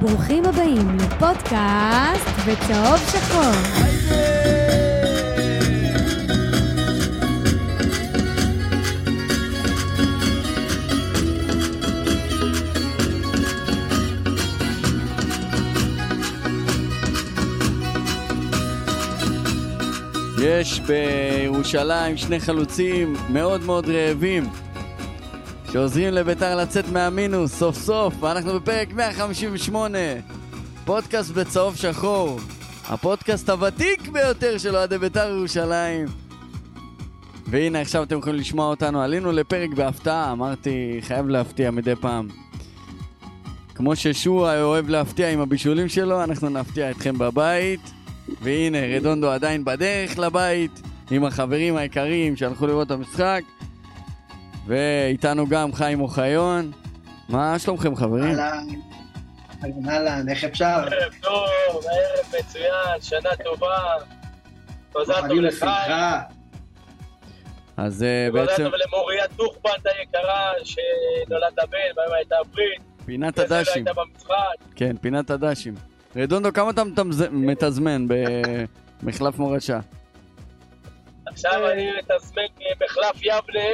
ברוכים הבאים לפודקאסט בצהוב שחור. יש בירושלים שני חלוצים מאוד מאוד רעבים שעוזרים לביתר לצאת מהמינוס סוף סוף ואנחנו בפרק 158 פודקאסט בצהוב שחור הפודקאסט הוותיק ביותר של אוהדי ביתר ירושלים. והנה עכשיו אתם יכולים לשמוע אותנו. עלינו לפרק בהפתעה אמרתי חייב להפתיע מדי פעם. כמו ששועה אוהב להפתיע עם הבישולים שלו אנחנו נפתיע אתכם בבית. והנה, רדונדו עדיין בדרך לבית עם החברים היקרים שהלכו לראות את המשחק. ואיתנו גם חיים אוחיון. מה שלומכם חברים? אהלן, אהלן, איך אפשר? ערב טוב, ערב מצוין, שנה טובה. מזל טוב. לשמחה. אז אה, מזל בעצם טוב למוריה טוחבנט היקרה שנולד הבן, והיום הייתה ברית. פינת הדשים. כן, פינת הדשים. רדונדו, כמה אתה מתמז- מתזמן במחלף מורשה? עכשיו אני מתזמן במחלף יבנה,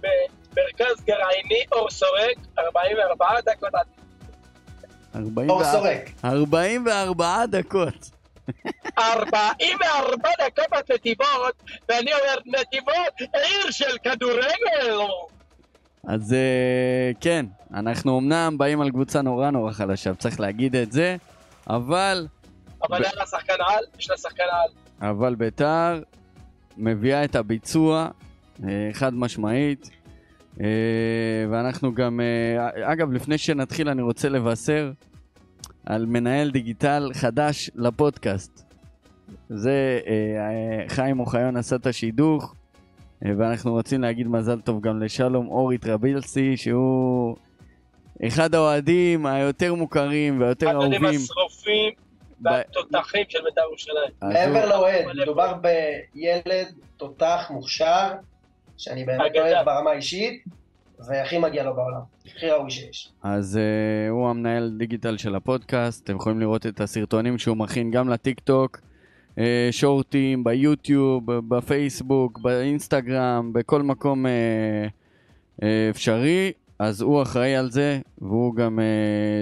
במרכז גרעיני אור סורק, 44 דקות עד 44 אור סורק. 44 דקות. 44 דקות עד נתיבות, ואני אומר נתיבות, עיר של כדורגל. אז אה, כן, אנחנו אמנם באים על קבוצה נורא נורא חלשה, צריך להגיד את זה, אבל אבל היה לה שחקן על, יש לה שחקן על. אבל ביתר מביאה את הביצוע חד משמעית. אה, ואנחנו גם, אה, אגב, לפני שנתחיל אני רוצה לבשר על מנהל דיגיטל חדש לפודקאסט. זה אה, אה, חיים אוחיון עשה את השידוך, אה, ואנחנו רוצים להגיד מזל טוב גם לשלום אורי טרבילסי, שהוא אחד האוהדים היותר מוכרים והיותר אחד אהובים. השרופים ב- והתותחים של בית"ר ירושלים. מעבר לאוהד, מדובר בילד תותח מוכשר, שאני באמת. אוהב ברמה האישית, והכי מגיע לו בעולם. הכי ראוי שיש. אז uh, הוא המנהל דיגיטל של הפודקאסט, אתם יכולים לראות את הסרטונים שהוא מכין גם לטיק טוק, uh, שורטים, ביוטיוב, בפייסבוק, באינסטגרם, בכל מקום uh, uh, אפשרי, אז הוא אחראי על זה, והוא גם uh,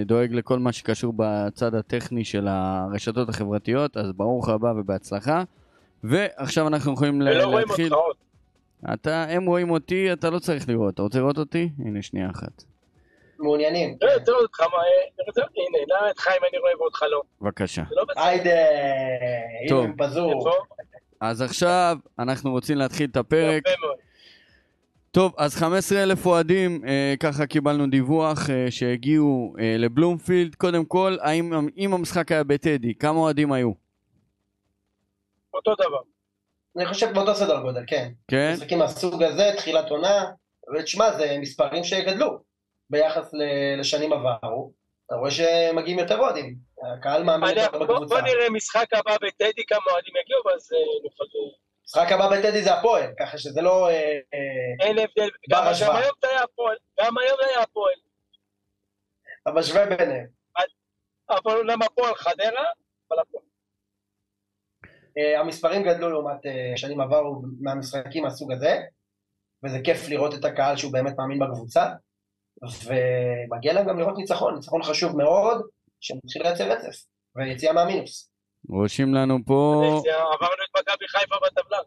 דואג לכל מה שקשור בצד הטכני של הרשתות החברתיות, אז ברוך הבא ובהצלחה. ועכשיו אנחנו יכולים ל- ולא רואים להתחיל. אתה, הם רואים אותי, אתה לא צריך לראות. אתה רוצה לראות אותי? הנה, שנייה אחת. מעוניינים. לא, תראו אותך, מה, אה, תראו, הנה, את חיים אני רואה ואותך לא? בבקשה. לא. היידה, טוב. הנה הם פזור. אז עכשיו אנחנו רוצים להתחיל את הפרק. טוב, אז 15 אלף אוהדים, אה, ככה קיבלנו דיווח אה, שהגיעו אה, לבלומפילד. קודם כל, האם, אם המשחק היה בטדי, כמה אוהדים היו? אותו דבר. אני חושב באותו סדר גודל, כן. כן? משחקים מהסוג הזה, תחילת עונה, ותשמע, זה מספרים שגדלו ביחס ל- לשנים עברו. אתה רואה שמגיעים יותר אוהדים. הקהל מאמין אני- יותר בקבוצה. בוא נראה משחק הבא בטדי, כמה אוהדים יגיעו, ואז אה, נוכל... משחק הבא בטדי זה הפועל, ככה שזה לא... אה, אה, אין הבדל. גם היום זה היה הפועל. גם היום זה היה הפועל. המשווה ביניהם. אבל אומנם הפועל חדרה, אבל הפועל. אה, המספרים גדלו לעומת אה, שנים עברו מהמשחקים מהסוג הזה, וזה כיף לראות את הקהל שהוא באמת מאמין בקבוצה, ומגיע להם גם לראות ניצחון, ניצחון חשוב מאוד, שמתחיל לייצר רצף, ויציאה מהמינוס. רושמים לנו פה, עברנו את מכבי חיפה בטבלה.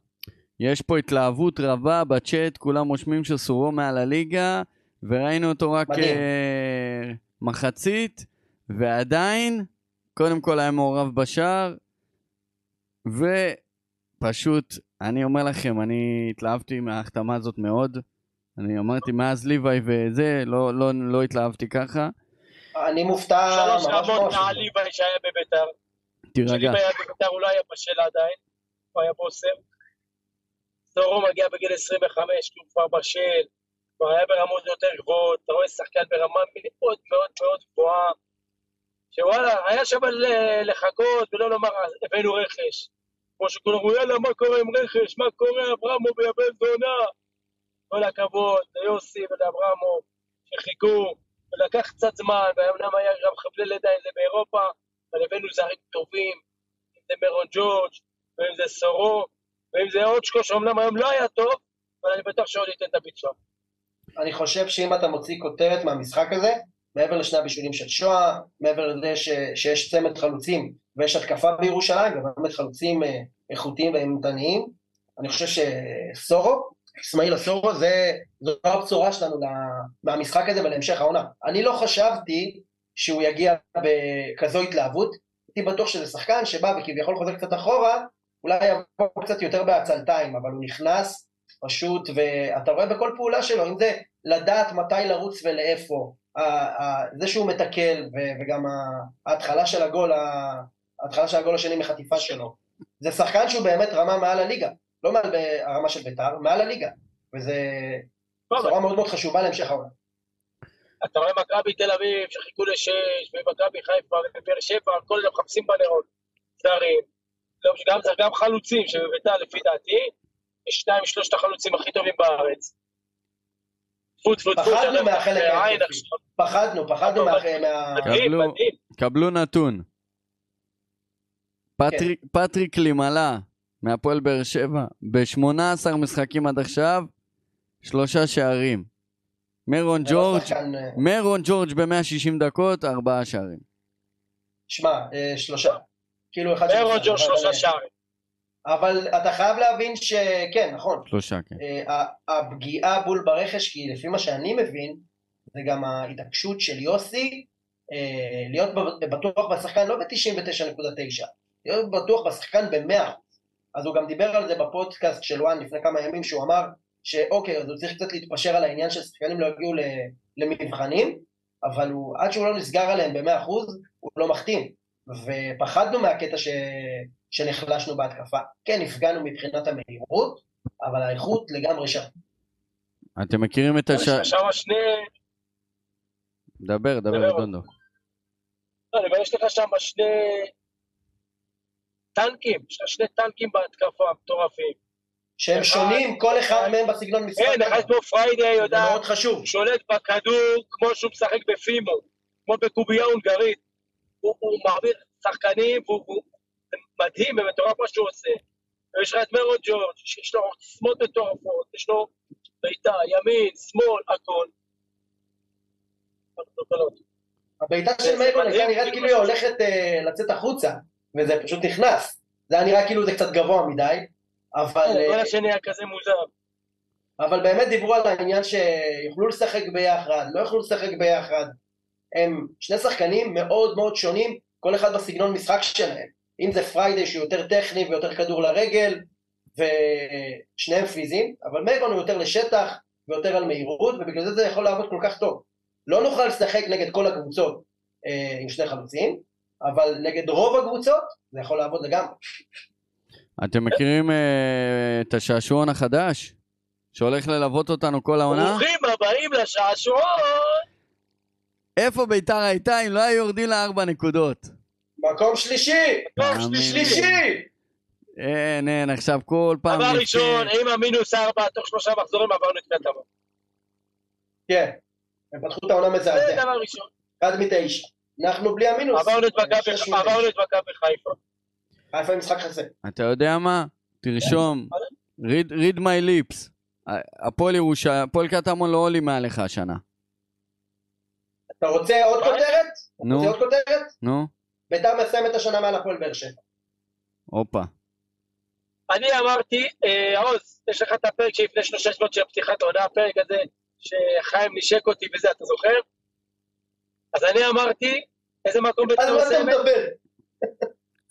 יש פה התלהבות רבה בצ'אט, כולם רושמים שסורו מעל הליגה, וראינו אותו רק מדהים. אה, מחצית, ועדיין, קודם כל היה מעורב בשער, ופשוט, אני אומר לכם, אני התלהבתי מההחתמה הזאת מאוד. אני אמרתי, מאז ליוואי וזה, לא, לא, לא התלהבתי ככה. אני מופתע שלוש ממש רמות ממש. מעל ליבאי שהיה בביתר. תירגע. כשליבאי היה בביתר הוא לא היה בשל עדיין, הוא היה בוסר. סורו מגיע בגיל 25 כי הוא כבר בשל, כבר היה ברמות יותר גבוהות, אתה רואה שחקן ברמה מאוד מאוד מאוד גבוהה, שוואלה, היה שם לחכות ולא לומר, הבאנו רכש. כמו שכולם אמרו, יאללה, מה קורה עם רכש? מה קורה, אברמוב יבן זונה? כל הכבוד ליוסי ולאברמוב, שחיכו, ולקח קצת זמן, ואומנם היה גם חבלי לידה עם זה באירופה, אבל הבאנו זרים טובים, אם זה מרון ג'ורג', ואם זה סורו, ואם זה אוצ'קו, שאומנם היום לא היה טוב, אבל אני בטוח שעוד ייתן את הביצוע. אני חושב שאם אתה מוציא כותרת מהמשחק הזה, מעבר לשני הבישולים של שואה, מעבר לזה ש, שיש צמד חלוצים ויש התקפה בירושלים, ובאמת חלוצים אה, איכותיים ואימתניים, אני חושב שסורו, אסמאעיל הסורו, זה, זו הבשורה שלנו לה- מהמשחק הזה ולהמשך העונה. אני לא חשבתי שהוא יגיע בכזו התלהבות, הייתי בטוח שזה שחקן שבא וכביכול חוזר קצת אחורה, אולי יבוא קצת יותר בעצלתיים, אבל הוא נכנס פשוט, ואתה רואה בכל פעולה שלו, אם זה לדעת מתי לרוץ ולאיפה, זה שהוא מתקל, וגם ההתחלה של הגול, ההתחלה של הגול השני מחטיפה שלו, זה שחקן שהוא באמת רמה מעל הליגה, לא מעל הרמה של בית"ר, מעל הליגה, וזה בשורה מאוד מאוד חשובה להמשך העונה. אתה רואה מכבי תל אביב שחיכו לשש, ומכבי חיפה ובאר שבע, כל אלה מחפשים בנרות. זרים, לא, גם, גם חלוצים שבביתר לפי דעתי, יש שניים משלושת החלוצים הכי טובים בארץ. טפו טפו טפו, פחדנו מהחלק. עכשיו. פחדנו, פחדנו מה... קבלו. מדהים. קבלו נתון. פטריק, פטריק לימלה מהפועל באר שבע, ב-18 משחקים עד עכשיו, שלושה שערים. מרון לא ג'ורג', אה, מרון ג'ורג' ב-160 דקות, ארבעה שערים. שמע, אה, שלושה. כאילו אחד... מרון ג'ורג' שלושה שערים. אבל אתה חייב להבין שכן, נכון. שלושה, כן. אה, הפגיעה בול ברכש, כי לפי מה שאני מבין, זה גם ההתעקשות של יוסי אה, להיות ב- בטוח בשחקן לא ב-99.9, להיות בטוח בשחקן ב-100%. אז הוא גם דיבר על זה בפודקאסט של וואן לפני כמה ימים, שהוא אמר שאוקיי, אז הוא צריך קצת להתפשר על העניין ששחקנים לא יגיעו למבחנים, אבל הוא, עד שהוא לא נסגר עליהם ב-100%, הוא לא מחתים. ופחדנו מהקטע ש... שנחלשנו בהתקפה. כן, נפגענו מבחינת המהירות, אבל האיכות לגמרי שם. אתם מכירים את הש... שם שני... דבר, דבר, דבר. דונדו. לא, אומר, יש לך שם שני טנקים, שני טנקים בהתקפה מטורפים. שהם שונים, כל אחד מהם בסגנון משחק. כן, אחד כמו פריידי זה יודע, מאוד חשוב. שולט בכדור כמו שהוא משחק בפימו, כמו בקובייה הונגרית. הוא, הוא מעביר שחקנים, והוא מדהים ומטורף מה שהוא עושה. ויש לך את מרון ג'ורג', שיש לו עוצמות מטורפות, יש לו בעיטה, ימין, שמאל, הכל. הבעיטה של מדהים, הייתה נראית כאילו היא הולכת אה, לצאת החוצה, וזה פשוט נכנס. זה היה נראה כאילו זה קצת גבוה מדי, אבל, הגול אה, השני היה כזה מוזר. אבל באמת דיברו על העניין שיוכלו לשחק ביחד, לא יוכלו לשחק ביחד. הם שני שחקנים מאוד מאוד שונים, כל אחד בסגנון משחק שלהם. אם זה פריידי שהוא יותר טכני ויותר כדור לרגל, ושניהם פיזיים, אבל מיירון הוא יותר לשטח ויותר על מהירות, ובגלל זה זה יכול לעבוד כל כך טוב. לא נוכל לשחק נגד כל הקבוצות אה, עם שני חלוצים, אבל נגד רוב הקבוצות זה יכול לעבוד לגמרי. אתם מכירים אה, את השעשועון החדש? שהולך ללוות אותנו כל העונה? ברוכים הבאים לשעשועון! איפה ביתר הייתה אם לא היו יורדים לארבע נקודות? מקום שלישי! מקום שלישי. אין, אין, עכשיו כל פעם... דבר. ראשון, עם המינוס ארבע, תוך שלושה מחזורים עברנו את קטמון. כן, הם פתחו את העונה זה מזעזע, דבר ראשון. אחד מתשע. אנחנו בלי המינוס. עברנו את מכבי- חיפה. חיפה משחק חסר. אתה יודע מה? תרשום, read, read my lips. הפועל ירושלים, הפועל קטמון לא עולים מעליך השנה. אתה רוצה עוד? כותרת? נו. רוצה עוד כותרת? נו, ביתר מסיים את השנה מעל הפועל באר שבע. הופה. אני אמרתי, אה, עוז, יש לך את הפרק שלפני שלושה שבועות של פתיחת העונה, הפרק הזה שחיים נשק אותי וזה, אתה זוכר? אז אני אמרתי, איזה מקום על ביתר מה אתה מסיימת? מדבר?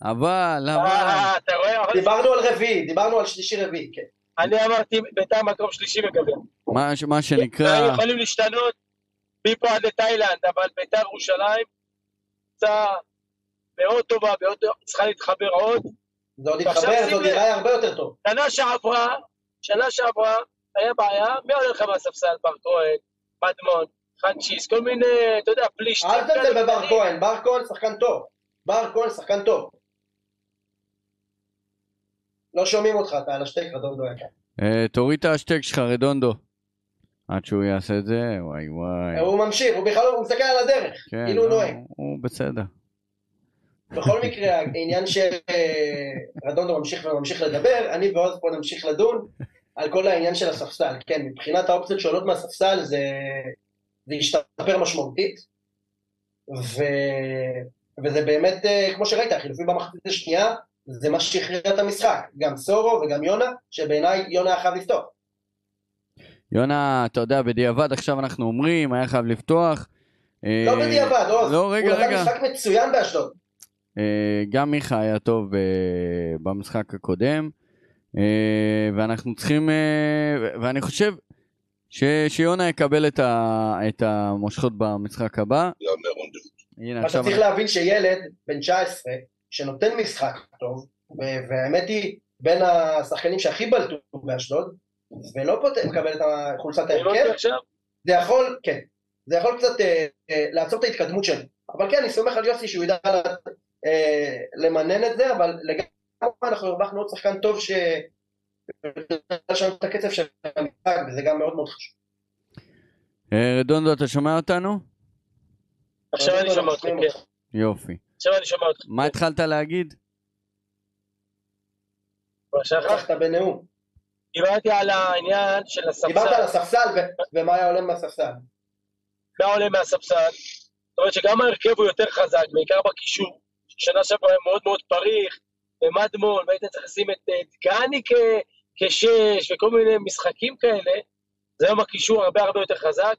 אבל, אבל... אה, אתה רואה? דיברנו על רביעי, דיברנו על שלישי רביעי, כן. אני אמרתי, ביתר מקום שלישי וגביע. מה, מה שנקרא... יכולים להשתנות מפה עד לתאילנד, אבל ביתר ירושלים, קבוצה מאוד טובה, מאוד צריכה להתחבר עוד. זה עוד שים זה עוד. ייראה הרבה יותר טוב. שנה שעברה, שנה שעברה, היה בעיה, מי עולה לך מהספסל? בר כהן, מדמון, חנצ'יס, כל מיני, אתה יודע, פלישתים. אל תזלזל בבר. כהן, בר כהן שחקן טוב. בר כהן שחקן טוב. לא שומעים אותך, אתה על השתק, רדונדו יקר. אה, תוריד את ההשתק שלך, רדונדו. עד שהוא יעשה את זה, וואי וואי. הוא ממשיך, הוא בכלל הוא מסתכל על הדרך, כן, כאילו הוא לא, נוהג. הוא בסדר. בכל מקרה, העניין שרדונדו ממשיך וממשיך לדבר, אני ועוז פה נמשיך לדון על כל העניין של הספסל. כן, מבחינת האופציות שעולות מהספסל זה, זה השתפר משמעותית, ו... וזה באמת, אה, כמו שראית, החילופים במחצית השנייה, זה מה שהכריע את המשחק. גם סורו וגם יונה, שבעיניי יונה היה חייב לפתוח. יונה, אתה יודע, בדיעבד עכשיו אנחנו אומרים, היה חייב לפתוח. לא אה, בדיעבד, עוז. לא, רגע, הוא נתן רגע. משחק מצוין באשדוד. אה, גם מיכה היה טוב אה, במשחק הקודם, אה, ואנחנו צריכים, ואני חושב ש- שיונה יקבל את ה- את המושכות במשחק הבא. הנה אתה עכשיו, צריך להבין שילד בן 19 שנותן משחק טוב, והאמת היא בין השחקנים שהכי בלטו באשדוד, ולא פות- מקבל את חולצת לא ההרכב, עכשיו, זה יכול, כן, זה יכול קצת אה, אה, לעצור את ההתקדמות שלו. אבל כן, אני סומך על יוסי שהוא ידע למנן את זה, אבל לגמרי אנחנו הרווחנו עוד שחקן טוב ש... לשנות את הקצב של המשחק, וזה גם מאוד מאוד חשוב. אה, רדונדו, אתה שומע אותנו? עכשיו אני שומע אותך, כן. יופי. עכשיו אני שומע אותך. מה התחלת להגיד? שכחת בנאום. דיברתי על העניין של דיברת על הספסל, הספסל ו- ומה היה עולה מהספסל. מה עולה מהספסל. זאת אומרת שגם ההרכב הוא יותר חזק, בעיקר בקישור. שנה שעברה היה מאוד מאוד פריך, ומדמון, והיית צריך לשים את אה, דגני כ- כשש, וכל מיני משחקים כאלה. זה היום הקישור הרבה הרבה יותר חזק,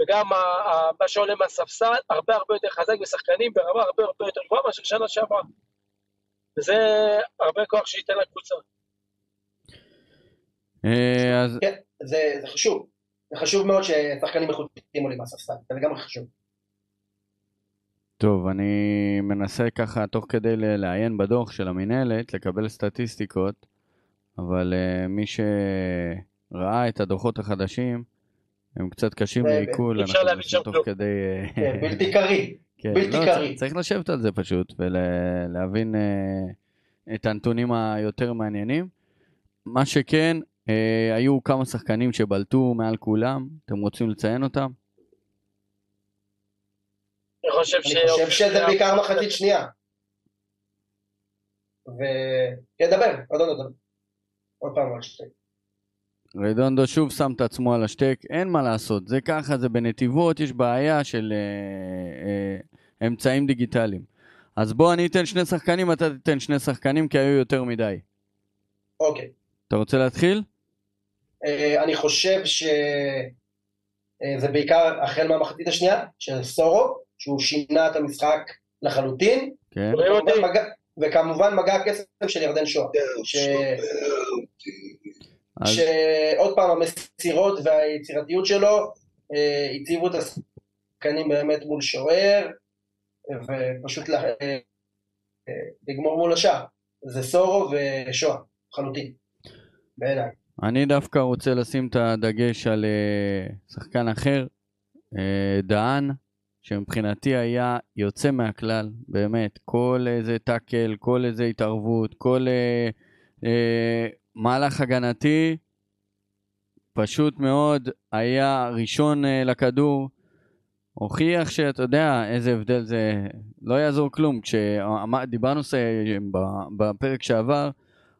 וגם ה- ה- מה שעולה מהספסל הרבה הרבה יותר חזק בשחקנים ברמה הרבה הרבה יותר גבוהה מאשר שנה שעברה. וזה הרבה כוח שייתן לקבוצה. אה, אז כן, זה, זה חשוב. זה חשוב מאוד ששחקנים איכותיים עולים מהספסל, זה לגמרי חשוב. טוב, אני מנסה ככה תוך כדי לעיין בדוח של המינהלת, לקבל סטטיסטיקות, אבל uh, מי שראה את הדוחות החדשים, הם קצת קשים לעיכול, אנחנו שם תוך. כדי... אה, כן, בלתי קריא. כן, בלתי לא. צריך- צריך לשבת על זה פשוט ולהבין את הנתונים היותר מעניינים. מה שכן, אה, היו כמה שחקנים שבלטו מעל כולם, אתם רוצים לציין אותם? אני חושב אני ש... חושב שזה בעיקר מחצית שנייה. וכן, דבר, עוד עוד עוד. עוד פעם עוד שתי. רדונדו שוב שם את עצמו על השטק, אין מה לעשות, זה ככה, זה בנתיבות, יש בעיה של אה, אה, אמצעים דיגיטליים. אז בוא אני אתן שני שחקנים, אתה תיתן שני שחקנים, כי היו יותר מדי. אוקיי. אתה רוצה להתחיל? אה, אני חושב שזה בעיקר החל מהמחצית השנייה, של סורו, שהוא שינה את המשחק לחלוטין, כן. רואים אותי? וכמובן מגע- וכמובן מגע הקסם של ירדן שואה. ש... אז שעוד פעם המסירות והיצירתיות שלו אה, הציבו את השחקנים באמת מול שוער ופשוט לה- אה, אה, לגמור מול השאר. זה סורו ושואה, חלוטין, בעיניי. אני דווקא רוצה לשים את הדגש על שחקן אחר, דהן, שמבחינתי היה יוצא מהכלל, באמת, כל איזה טאקל, כל איזה התערבות, כל אה, אה, מהלך הגנתי, פשוט מאוד היה ראשון אה, לכדור, הוכיח שאתה יודע איזה הבדל זה, לא יעזור כלום, כשדיברנו בפרק שעבר,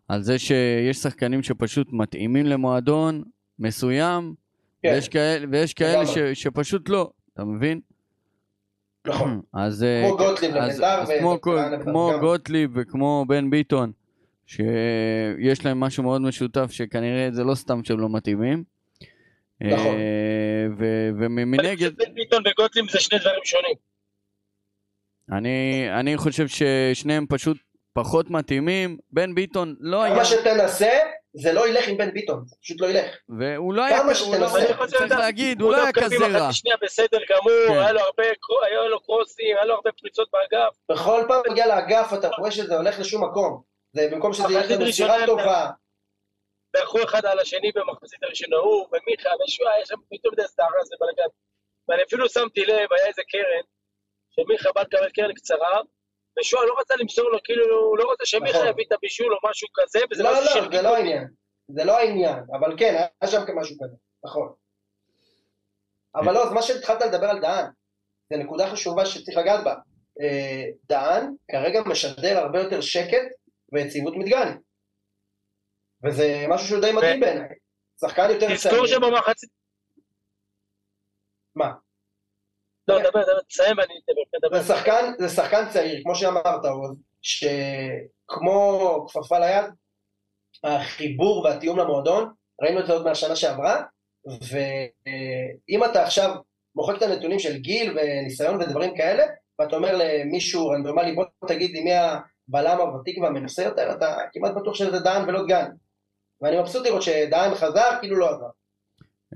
על זה שיש שחקנים שפשוט מתאימים למועדון מסוים, כן, ויש כאלה, ויש כאלה ש. שפשוט לא, אתה מבין? נכון. אז, אה, כמו גוטליב אז, לבית"ר אז ו- כמו, גם. גוטליב וכמו בן ביטון, שיש להם משהו מאוד משותף שכנראה זה לא סתם שהם לא מתאימים. נכון. אה, ומנגד, בן ביטון וגוטליב זה שני דברים שונים. אני, אני חושב ששניהם פשוט פחות מתאימים. בן ביטון לא היה, כמה שתנסה, זה לא ילך עם בן ביטון, זה פשוט לא ילך. והוא לא היה, לא- שתנסה. אני חושב צריך שאתה- להגיד, הוא לא היה כזה רע. שנייה בסדר גמור, כן. היה לו הרבה היה לו קרוסים, היה לו הרבה פריצות באגף. בכל פעם מגיע לאגף אתה רואה שזה הולך לשום מקום. זה במקום שזה ילך למסירה טובה. דרכו אחד על השני במחצית הראשונה, הוא ומיכה, ושועה, היה שם פתאום איזה סערה, זה בלאגן. ואני אפילו שמתי לב, היה איזה קרן, שמיכה בא לקבל קרן קצרה, ושועה לא רצה למסור לו, כאילו, הוא לא רוצה שמיכה נכון. יביא את הבישול או משהו כזה, וזה לא, משהו לא, שהרגיש זה לא. העניין. זה לא העניין, אבל כן, היה שם משהו כזה, נכון. אבל לא, אז מה שהתחלת לדבר על דהן, זו נקודה חשובה שצריך לגעת בה. אה, דהן כרגע משדר הרבה יותר שקט ויציבות מדגני. וזה משהו שהוא די מדהים בעיניי. שחקן יותר תזכור שבמחצית... מה? לא, דבר, דבר, תסיים ואני אדבר. זה שחקן, זה שחקן צעיר, כמו שאמרת, עוז, שכמו כפפה ליד, החיבור והתיאום למועדון, ראינו את זה עוד מהשנה שעברה, ואם אתה עכשיו מוחק את הנתונים של גיל וניסיון ודברים כאלה, ואתה אומר למישהו רנדומלי, בוא תגיד לי מי הבלם הוותיק והמנוסה יותר, אתה כמעט בטוח שזה דהן ולא דגן. ואני מבסוט לראות שדהן חזר, כאילו לא עזר.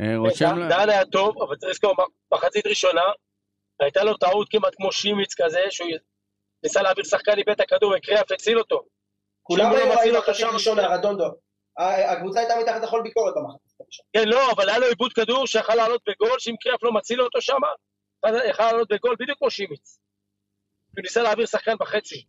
אה. דהן היה טוב, אבל צריך לזכור, מחצית ראשונה, הייתה לו טעות כמעט כמו שימיץ כזה, שהוא ניסה להעביר שחקן איבד את הכדור וקריאף הציל אותו. כולם היו ראינו מחצית ראשונה, רדונדו. הקבוצה הייתה מתחת לכל ביקורת במחצית הראשונה. כן, לא, אבל היה לו איבוד כדור שיכל לעלות בגול, שאם קריאף לא מציל אותו שם, יכל לעלות בגול בדיוק כמו שימיץ. הוא ניסה להעביר שחקן בחצי.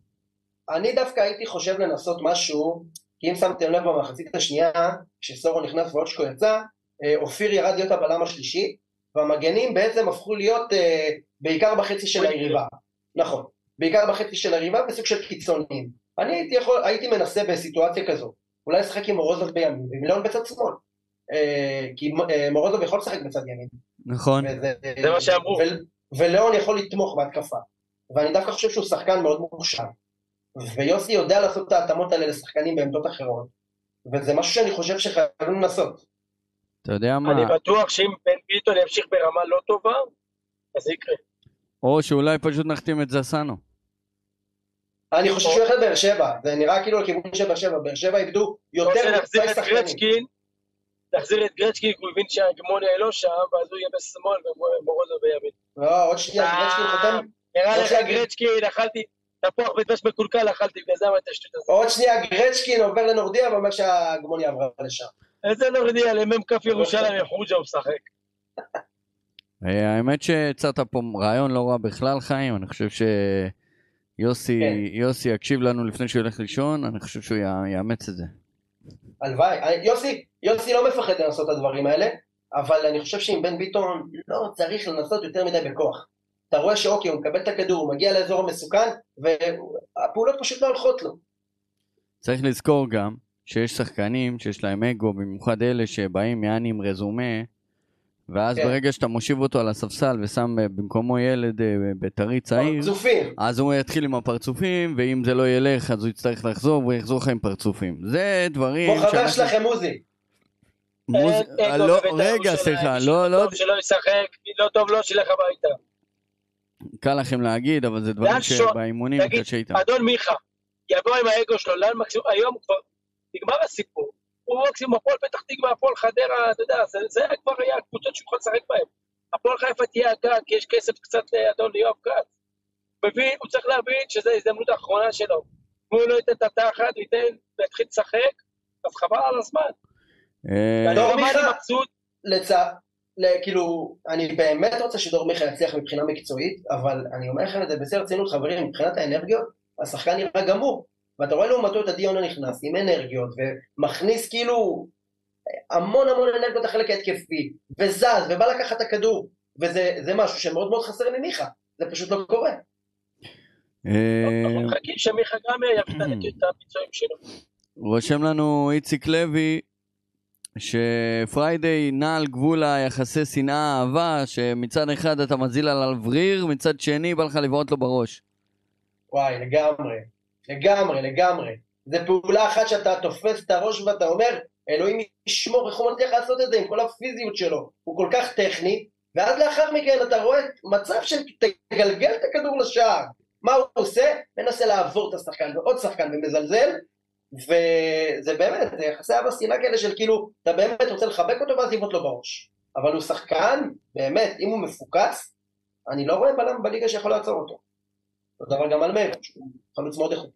אני דווקא הייתי חושב לנסות משהו, כי אם שמתם לב במחצית השנייה, כשסורו נכנס ואושקו יצא, אה, אופיר ירד להיות הבלם השלישי, והמגנים בעצם הפכו להיות אה, בעיקר בחצי של היריבה. נכון. בעיקר בחצי של היריבה בסוג של קיצוניים. אני הייתי, יכול, הייתי מנסה בסיטואציה כזו, אולי לשחק עם מורוזוב בימין ומיליון בצד שמאל. אה, כי אה, מורוזוב יכול לשחק בצד ימין. נכון. וזה, זה מה שאמרו. ו- ולאון יכול לתמוך בהתקפה. ואני דווקא חושב שהוא שחקן מאוד מוכשר. ויוסי יודע לעשות את ההתאמות האלה לשחקנים בעמדות אחרות. וזה משהו שאני חושב שחייבים לנסות. אתה יודע מה? אני בטוח שאם בן ביטון ימשיך ברמה לא טובה, אז זה יקרה. או שאולי פשוט נחתים את זסנו. אני חושב שהוא הולך לבאר שבע, זה נראה כאילו לכיוון של באר שבע, באר שבע איבדו יותר את שחקנים. נחזיר את גרצ'קין, כי הוא הבין שההגמוניה לא שם, ואז הוא יהיה בשמאל ומורוזוב בימין. לא, עוד שנייה, גרצ'קין חותם, נראה לך גרצ'קין, אכלתי תפוח בדבש מקולקל, אכלתי, בגלל זה אמרתי השטות הזאת. עוד שנייה גרצ'קין עובר לנורדיה ואומר שההגמוניה עברה לשם. איזה נורדיה, למ"כ ירושלים, חוג'ה הוא משחק. אה, האמת שהצעת פה רעיון לא רע בכלל, חיים. אני חושב שיוסי כן. יוסי יקשיב לנו לפני שהוא ילך לישון, אני חושב שהוא יא- יאמץ את זה. הלוואי, אה, יוסי, יוסי לא מפחד לנסות את הדברים האלה, אבל אני חושב שעם בן ביטון לא צריך לנסות יותר מדי בכוח. אתה רואה שאוקיי, הוא מקבל את הכדור, הוא מגיע לאזור המסוכן, והפעולות פשוט לא הולכות לו. צריך לזכור גם שיש שחקנים שיש להם אגו, במיוחד אלה שבאים יעני עם רזומה, ואז כן. ברגע שאתה מושיב אותו על הספסל ושם אה, במקומו ילד אה, בית"רי צעיר, פרצופים. אז הוא יתחיל עם הפרצופים, ואם זה לא ילך אז הוא יצטרך לחזור והוא יחזור לך עם פרצופים. זה דברים כמו חבר שאנחנו- שלכם עוזי. מוז... אין אה, אגו לא, בבית"ר רגע, סליחה, לא, לא, טוב שלא ישחק, לא טוב לא, שילך הביתה. קל לכם להגיד, אבל זה דברים שבאימונים קשה איתם. אדון מיכה, יבוא עם האגו שלו, לאן מקסימום, היום כבר נגמר הסיפור. הוא מקסימום הפועל פתח תקווה, הפועל חדרה, אתה יודע, זה, זה כבר היה הקבוצות שהוא יכול לשחק בהן. הפועל חיפה תהיה הגג, כי יש כסף קצת לאדון יואב כץ. מבין, הוא צריך להבין שזו ההזדמנות האחרונה שלו. אם הוא לא ייתן את התחת, ייתן ויתחיל לשחק, אז חבל על הזמן. אה, דור מיכה- אני מבסוט, לצע... ל- כאילו, אני באמת רוצה שדור מיכה יצליח מבחינה מקצועית, אבל אני אומר לכם את זה בשיא הרצינות, חברים, מבחינת האנרגיות, השחקן נראה גמור. ואתה רואה לעומתו את הדיון הנכנס עם אנרגיות, ומכניס כאילו המון המון אנרגיות לחלק ההתקפי, וזז, ובא לקחת את הכדור, וזה זה משהו שמאוד מאוד חסר ממיכה, זה פשוט לא קורה. אה, אנחנו מחכים שמיכה גם יביא את הביצועים שלו. רושם לנו איציק לוי שפריידיי נע על גבול היחסי שנאה אהבה שמצד אחד אתה מזיל עליו וריר מצד שני בא לך לבעוט לו בראש. וואי, לגמרי, לגמרי, לגמרי. זה פעולה אחת שאתה תופס את הראש ואתה אומר, אלוהים ישמור, איך הוא מצליח לעשות את זה עם כל הפיזיות שלו, הוא כל כך טכני, ואז לאחר מכן אתה רואה מצב של תגלגל את הכדור לשער. מה הוא עושה? מנסה לעבור את השחקן ועוד שחקן ומזלזל, וזה באמת, זה יחסי אהבה שנאה כאלה של כאילו, אתה באמת רוצה לחבק אותו ואז לבעוט לו בראש. אבל הוא שחקן, באמת, אם הוא מפוקס, אני לא רואה בלם בליגה שיכול לעצור אותו. אותו דבר גם על מאיר, חלוץ מאוד איכותי.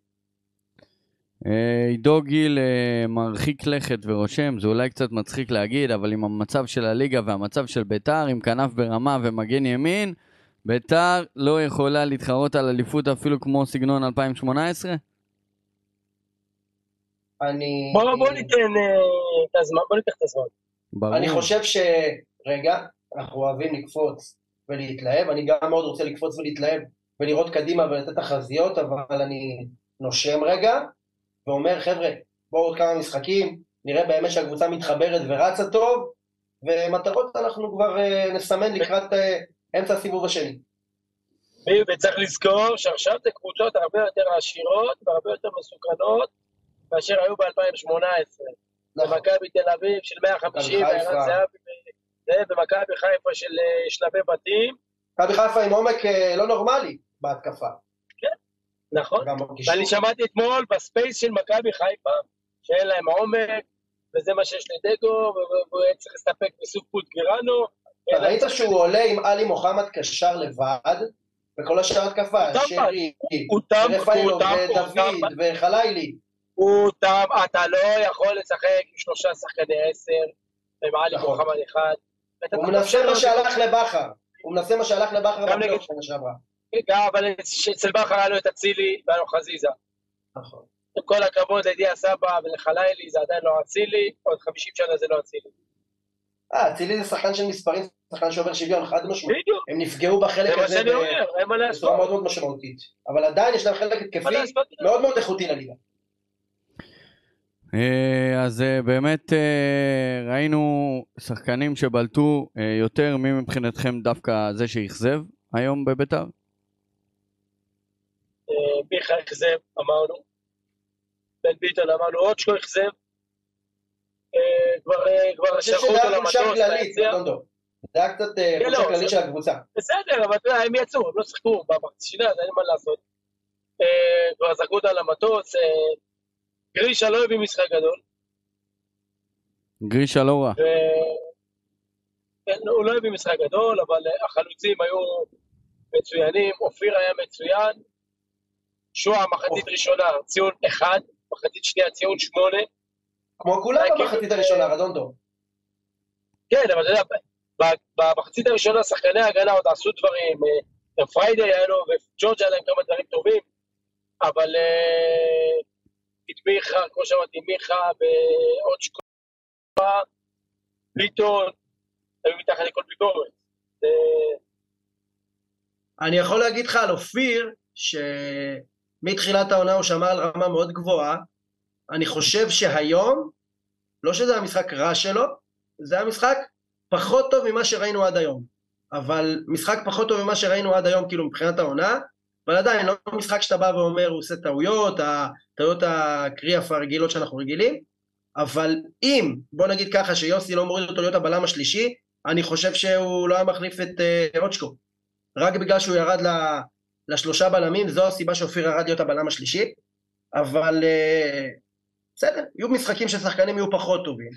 אה, עידו גיל אה, מרחיק לכת ורושם, זה אולי קצת מצחיק להגיד, אבל עם המצב של הליגה והמצב של ביתר, עם כנף ברמה ומגן ימין, ביתר לא יכולה להתחרות על אליפות אפילו כמו סגנון 2018? אני... בוא בוא ניתן אה, את הזמן, בוא ניקח את הזמן. ברור. אני חושב ש... רגע, אנחנו אוהבים לקפוץ ולהתלהב, אני גם מאוד רוצה לקפוץ ולהתלהב ולראות קדימה ולתת תחזיות, אבל אני נושם רגע ואומר, חבר'ה, בואו עוד כמה משחקים, נראה באמת שהקבוצה מתחברת ורצה טוב, ומטרות אנחנו כבר uh, נסמן לקראת uh, אמצע הסיבוב השני. וצריך לזכור שעכשיו זה קבוצות הרבה יותר עשירות והרבה יותר מסוכנות מאשר היו ב-2018. נכון. במכבי תל אביב של 150 וערן זהבי ומכבי חיפה של אה, שלבי בתים. מכבי חיפה עם עומק לא נורמלי בהתקפה. נכון. ואני שמעתי אתמול ב space של מכבי חיפה, שאין להם עומק, וזה מה שיש לדגו, והוא צריך להסתפק בסוג פוט גירנו. ראית שהוא עולה עם עלי מוחמד קשר לבד, וכל השאר התקפה, שרי, רפאלו ודוד וחלילי. הוא תם, אתה לא יכול לשחק עם שלושה שחקני עשר, עם עלי נכון. מוחמד אחד. הוא מנסה מה שהלך לבכר, הוא מנסה מה שהלך לבכר בפלייאוף שנה שעברה. אבל אצל בכר היה לו את אצילי והיה לו חזיזה. נכון. עם כל הכבוד לדיה סבא ולחלילי, זה עדיין לא אצילי, עוד 50 שנה זה לא אצילי. אה, אצילי זה שחקן של מספרים, שחקן שעובר שוויון, חד משמעית. בדיוק. הם נפגעו בחלק הזה. בצורה מאוד מאוד משמעותית. אבל עדיין יש להם חלק התקפי מאוד מאוד איכותי לליגה. אה, אז אה, באמת אה, ראינו שחקנים שבלטו יותר, מי מבחינתכם דווקא זה שאכזב היום בביתר? מיכה אכזב, אמרנו. בן ביטון אמרנו עוד שהוא אכזב. כבר שלחו אותו למטוס. זה היה קצת חולשה לא, כללית של הקבוצה. בסדר, אבל אתה יודע, הם יצאו, הם לא שיחקו במחצינה, אז אין מה לעשות. כבר זרקו אותה למטוס, גרישה לא הביא משחק גדול. גרישה לא רע. כן, הוא לא הביא משחק גדול, אבל החלוצים היו מצוינים, אופיר היה מצוין, שועה מחצית ראשונה ציון אחד, מחצית שנייה ציון שמונה. כמו כולם במחצית הראשונה, רדונדו. כן, אבל אתה יודע, במחצית הראשונה שחקני ההגנה עוד עשו דברים, אה, פריידי היה לו וג'ורג' היה להם כמה דברים טובים, אבל אה, את מיכה, כמו שאמרתי, מיכה ועוד שקופה, ביטון, היו מתחת לכל ביקורת. אני יכול להגיד לך על אופיר, שמתחילת העונה הוא שמר על רמה מאוד גבוהה. אני חושב שהיום, לא שזה המשחק רע שלו, זה המשחק פחות טוב ממה שראינו עד היום. אבל משחק פחות טוב ממה שראינו עד היום, כאילו מבחינת העונה, אבל עדיין לא משחק שאתה בא ואומר הוא עושה טעויות, הטעויות הקריאף הרגילות שאנחנו רגילים, אבל אם, בוא נגיד ככה, שיוסי לא מוריד אותו להיות הבלם השלישי, אני חושב שהוא לא היה מחליף את uh, אוצ'קו. רק בגלל שהוא ירד לשלושה בלמים, זו הסיבה שאופיר ירד להיות הבלם השלישי, אבל uh, בסדר, יהיו משחקים ששחקנים יהיו פחות טובים,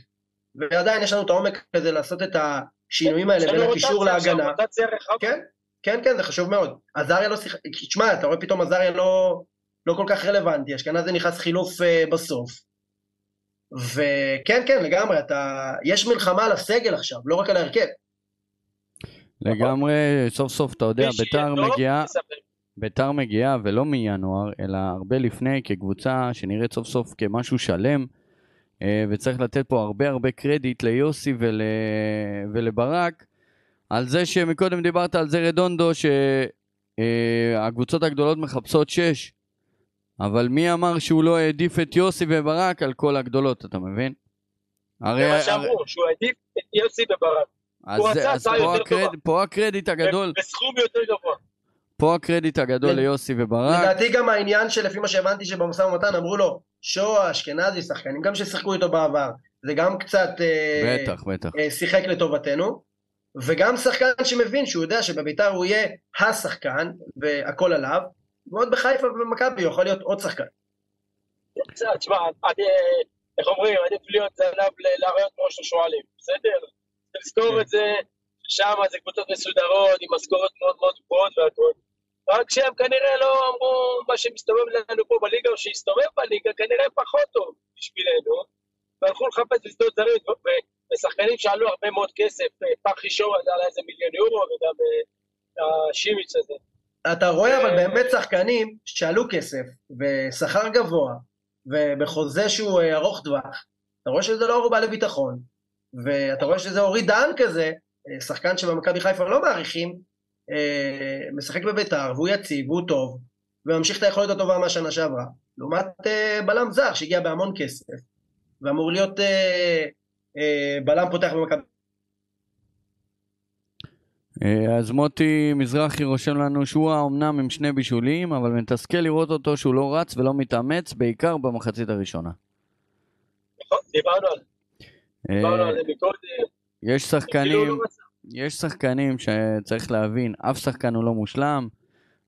ועדיין יש לנו את העומק כזה לעשות את השינויים האלה בין הקישור להגנה. כן, כן, כן, זה חשוב מאוד. עזריה לא שיחק, תשמע, אתה רואה פתאום עזריה לא, לא כל כך רלוונטי, אשכנזי נכנס חילוף uh, בסוף. וכן, כן, לגמרי, אתה... יש מלחמה על הסגל עכשיו, לא רק על ההרכב. לגמרי, סוף סוף, אתה יודע, ביתר מגיעה, ביתר מגיעה, ולא מינואר, אלא הרבה לפני, כקבוצה שנראית סוף סוף כמשהו שלם, אה, וצריך לתת פה הרבה הרבה קרדיט ליוסי ול... ולברק, על זה שמקודם דיברת על זה רדונדו, שהקבוצות הגדולות מחפשות שש, אבל מי אמר שהוא לא העדיף את יוסי וברק על כל הגדולות, אתה מבין? הרי... זה מה שאמרו, שהוא העדיף את יוסי וברק. אז, הוא רצה הצעה יותר הקרד, טובה. פה הקרדיט הגדול. בסכום יותר גבוה. פה הקרדיט הגדול ליוסי וברק. לדעתי גם העניין שלפי מה שהבנתי שבמשא ומתן אמרו לו, שואה, אשכנזי, שחקנים גם ששיחקו איתו בעבר, זה גם קצת... אה, בטח, בטח. אה, שיחק לטובתנו. וגם שחקן שמבין שהוא יודע שבביתר הוא יהיה השחקן והכל עליו, ועוד בחיפה ובמכבי הוא יכול להיות עוד שחקן. תשמע, איך אומרים, עדיף להיות זנב לאריות כמו של שועלים, בסדר? צריך לזכור את זה, שם זה קבוצות מסודרות, עם משכורת מאוד מאוד גבוהות והכל. רק שהם כנראה לא אמרו מה שמסתובב לנו פה בליגה, או שהסתובב בליגה, כנראה פחות טוב בשבילנו, והלכו לחפש בשדות זרים, ושחקנים שעלו הרבה מאוד כסף, אה, פחי שור עלה איזה מיליון יורו, וגם אה, השימיץ הזה. אתה רואה אבל באמת שחקנים שעלו כסף, ושכר גבוה, ובחוזה שהוא אה, ארוך טווח, אתה רואה שזה לא ערובה לביטחון, ואתה רואה שזה אורי דהן כזה, אה, שחקן שבמכבי חיפה לא מעריכים, אה, משחק בביתר והוא יציב והוא טוב, וממשיך את היכולת הטובה מהשנה שעברה, לעומת אה, בלם זר שהגיע בהמון כסף, ואמור להיות אה, אה, בלם פותח במכבי. אה, אז מוטי מזרחי רושם לנו שהוא האומנם עם שני בישולים, אבל מתסכל לראות אותו שהוא לא רץ ולא מתאמץ, בעיקר במחצית הראשונה. נכון, דיברנו על זה, אה, דיברנו על זה מקודם. יש כאילו שחקנים, לא. יש שחקנים שצריך להבין, אף שחקן הוא לא מושלם,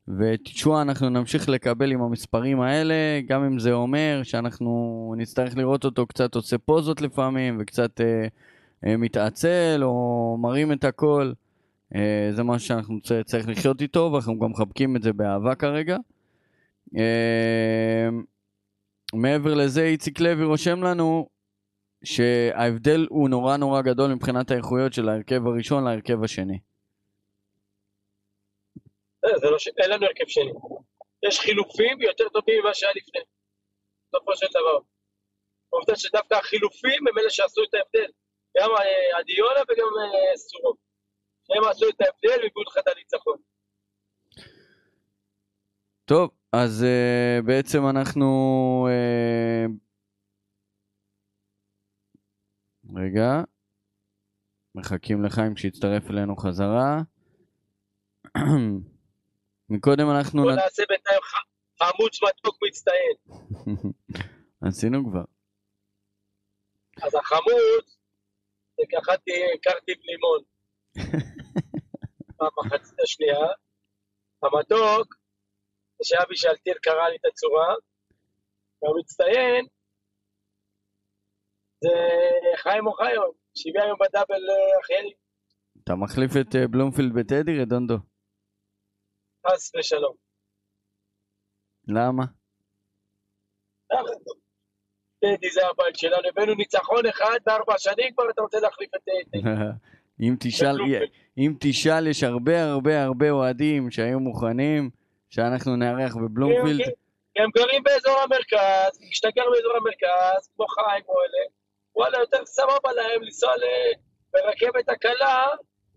ואת שואה אנחנו נמשיך לקבל עם המספרים האלה, גם אם זה אומר שאנחנו נצטרך לראות אותו קצת עושה פוזות לפעמים, וקצת אה, אה, מתעצל, או מרים את הכל. אה, זה משהו שאנחנו צ- צריך לחיות איתו, ואנחנו גם מחבקים את זה באהבה כרגע. אה, מעבר לזה, איציק לוי רושם לנו שההבדל הוא נורא נורא גדול מבחינת האיכויות של ההרכב הראשון להרכב השני. אה, זה לא ש... אין לנו הרכב שני. יש חילופים יותר טובים ממה שהיה לפני. בסופו של דבר. העובדה שדווקא החילופים הם אלה שעשו את ההבדל. גם אה, עדיונה וגם אה, סורו. הם עשו את ההבדל והביאו לך את הניצחון. טוב, אז uh, בעצם אנחנו... Uh, רגע. מחכים לחיים שיצטרף אלינו חזרה. מקודם אנחנו... בוא נעשה בינתיים חמוץ מתוק מצטיין. עשינו כבר. אז החמוץ, זה קחתי קרטיב לימון. במחצית השנייה. המתוק, שאבי שאלתיר קרא לי את הצורה. והמצטיין, זה חיים אוחיון, שהביא היום בדאבל אה, אחייני, אתה מחליף את uh, בלומפילד בטדי, רדונדו? חס ושלום. למה? טדי זה הבית שלנו, הבאנו ניצחון אחד בארבע שנים כבר, אתה רוצה להחליף את טדי. אם תשאל. אם תשאל, יש הרבה הרבה הרבה אוהדים שהיו מוכנים שאנחנו נארח בבלומפילד. כי- כי הם גרים באזור המרכז, כשאתה גר באזור המרכז, כמו חיים או אלה, וואלה, יותר סבבה להם לנסוע ברכבת הקלה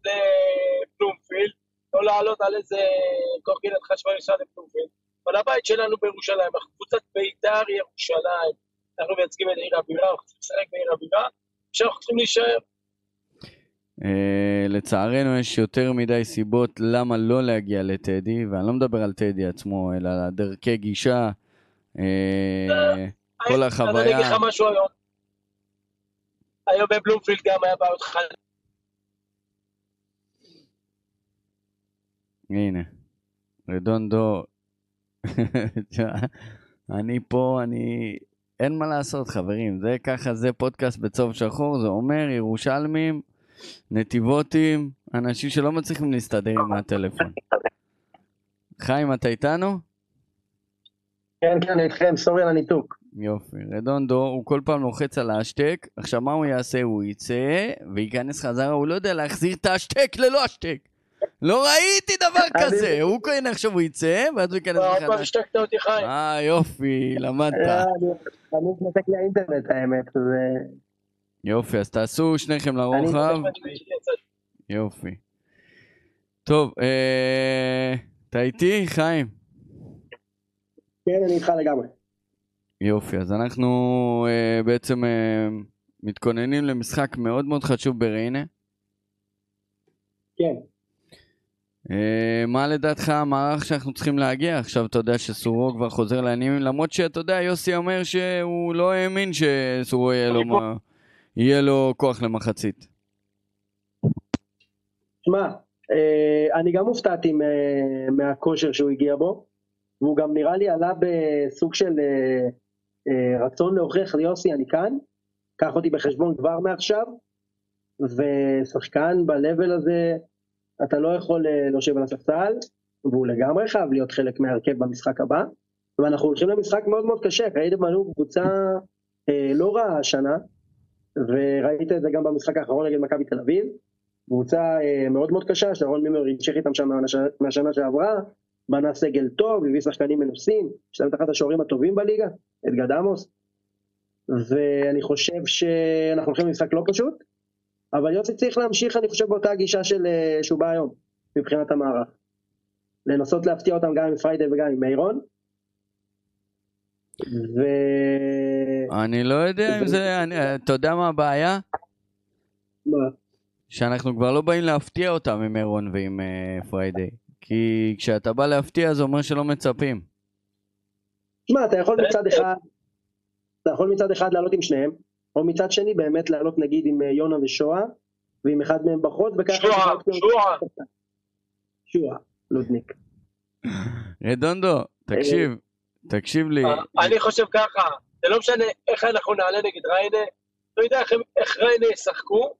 לבלומפילד, לא לעלות על איזה קורקינט חשמל לנסוע לבלומפילד. אבל הבית שלנו בירושלים, אנחנו קבוצת בית"ר ירושלים, אנחנו מייצגים את עיר הבירה, אנחנו צריכים לשחק בעיר הבירה, שאנחנו צריכים להישאר. Uh, לצערנו יש יותר מדי סיבות למה לא להגיע לטדי, ואני לא מדבר על טדי עצמו, אלא על דרכי גישה, uh, כל אז אני החוויה. אגיד לך משהו היום. היום בבלומפילד גם היה בעיות חניה. הנה, רדונדו, אני פה, אני... אין מה לעשות חברים, זה ככה, זה פודקאסט בצהוב שחור, זה אומר ירושלמים, נתיבותים, אנשים שלא מצליחים להסתדר עם הטלפון. חיים, אתה איתנו? כן, כן, אני איתכם, סורי על הניתוק. יופי. רדונדו, הוא כל פעם לוחץ על האשטק, עכשיו מה הוא יעשה? הוא יצא וייכנס חזרה, הוא לא יודע להחזיר את האשטק ללא אשטק. לא ראיתי דבר כזה. הוא כהן עכשיו הוא יצא, ואז הוא ייכנס עוד פעם. השתקת אותי חיים. אה, יופי, למדת. אה, אני מתנתק לי האינטרנט האמת, זה... יופי, אז תעשו שניכם לרוחב. יופי. טוב, אה, אתה איתי, חיים? כן, אני איתך לגמרי. יופי, אז אנחנו אה, בעצם אה, מתכוננים למשחק מאוד מאוד חשוב בריינה. כן. אה, מה לדעתך המערך שאנחנו צריכים להגיע? עכשיו אתה יודע שסורו כבר חוזר לעניינים, למרות שאתה יודע, יוסי אומר שהוא לא האמין שסורו יהיה לו, מה- יהיה לו כוח למחצית. שמע, אה, אני גם הופתעתי מהכושר שהוא הגיע בו, והוא גם נראה לי עלה בסוג של אה, רצון להוכיח ליוסי, אני כאן, קח אותי בחשבון כבר מעכשיו, ושחקן ב-level הזה, אתה לא יכול אה, להושב על הספסל, והוא לגמרי חייב להיות חלק מההרכב במשחק הבא, ואנחנו הולכים למשחק מאוד מאוד קשה, ראיתם לנו קבוצה אה, לא רעה השנה, וראית את זה גם במשחק האחרון נגד מכבי תל אביב, קבוצה אה, מאוד מאוד קשה, שרון מימר המשיך איתם שם מהשנה שעברה, בנה סגל טוב, הביא שחקנים מנוסים, יש להם את אחד השוערים הטובים בליגה, את גד עמוס, ואני חושב שאנחנו הולכים למשחק לא פשוט, אבל יוסי צריך להמשיך, אני חושב, באותה גישה של, אה, שהוא בא היום, מבחינת המערך. לנסות להפתיע אותם גם עם פריידי וגם עם מיירון. ו... אני לא יודע אם זה, אני- אתה יודע מה הבעיה? מה? שאנחנו כבר לא באים להפתיע אותם עם אירון ועם אה, פריידי. כי כשאתה בא להפתיע זה אומר שלא מצפים. תשמע, אתה יכול מצד אחד, אתה יכול מצד אחד לעלות עם שניהם, או מצד שני באמת לעלות נגיד עם אה, יונה ושואה, ועם אחד מהם בחוץ, וככה... שועה, שועה. שועה, לודניק. רדונדו, תקשיב, תקשיב לי. אה, אני חושב ככה, זה לא משנה איך אנחנו נעלה נגד ריינה, לא יודע איך ריינה ישחקו,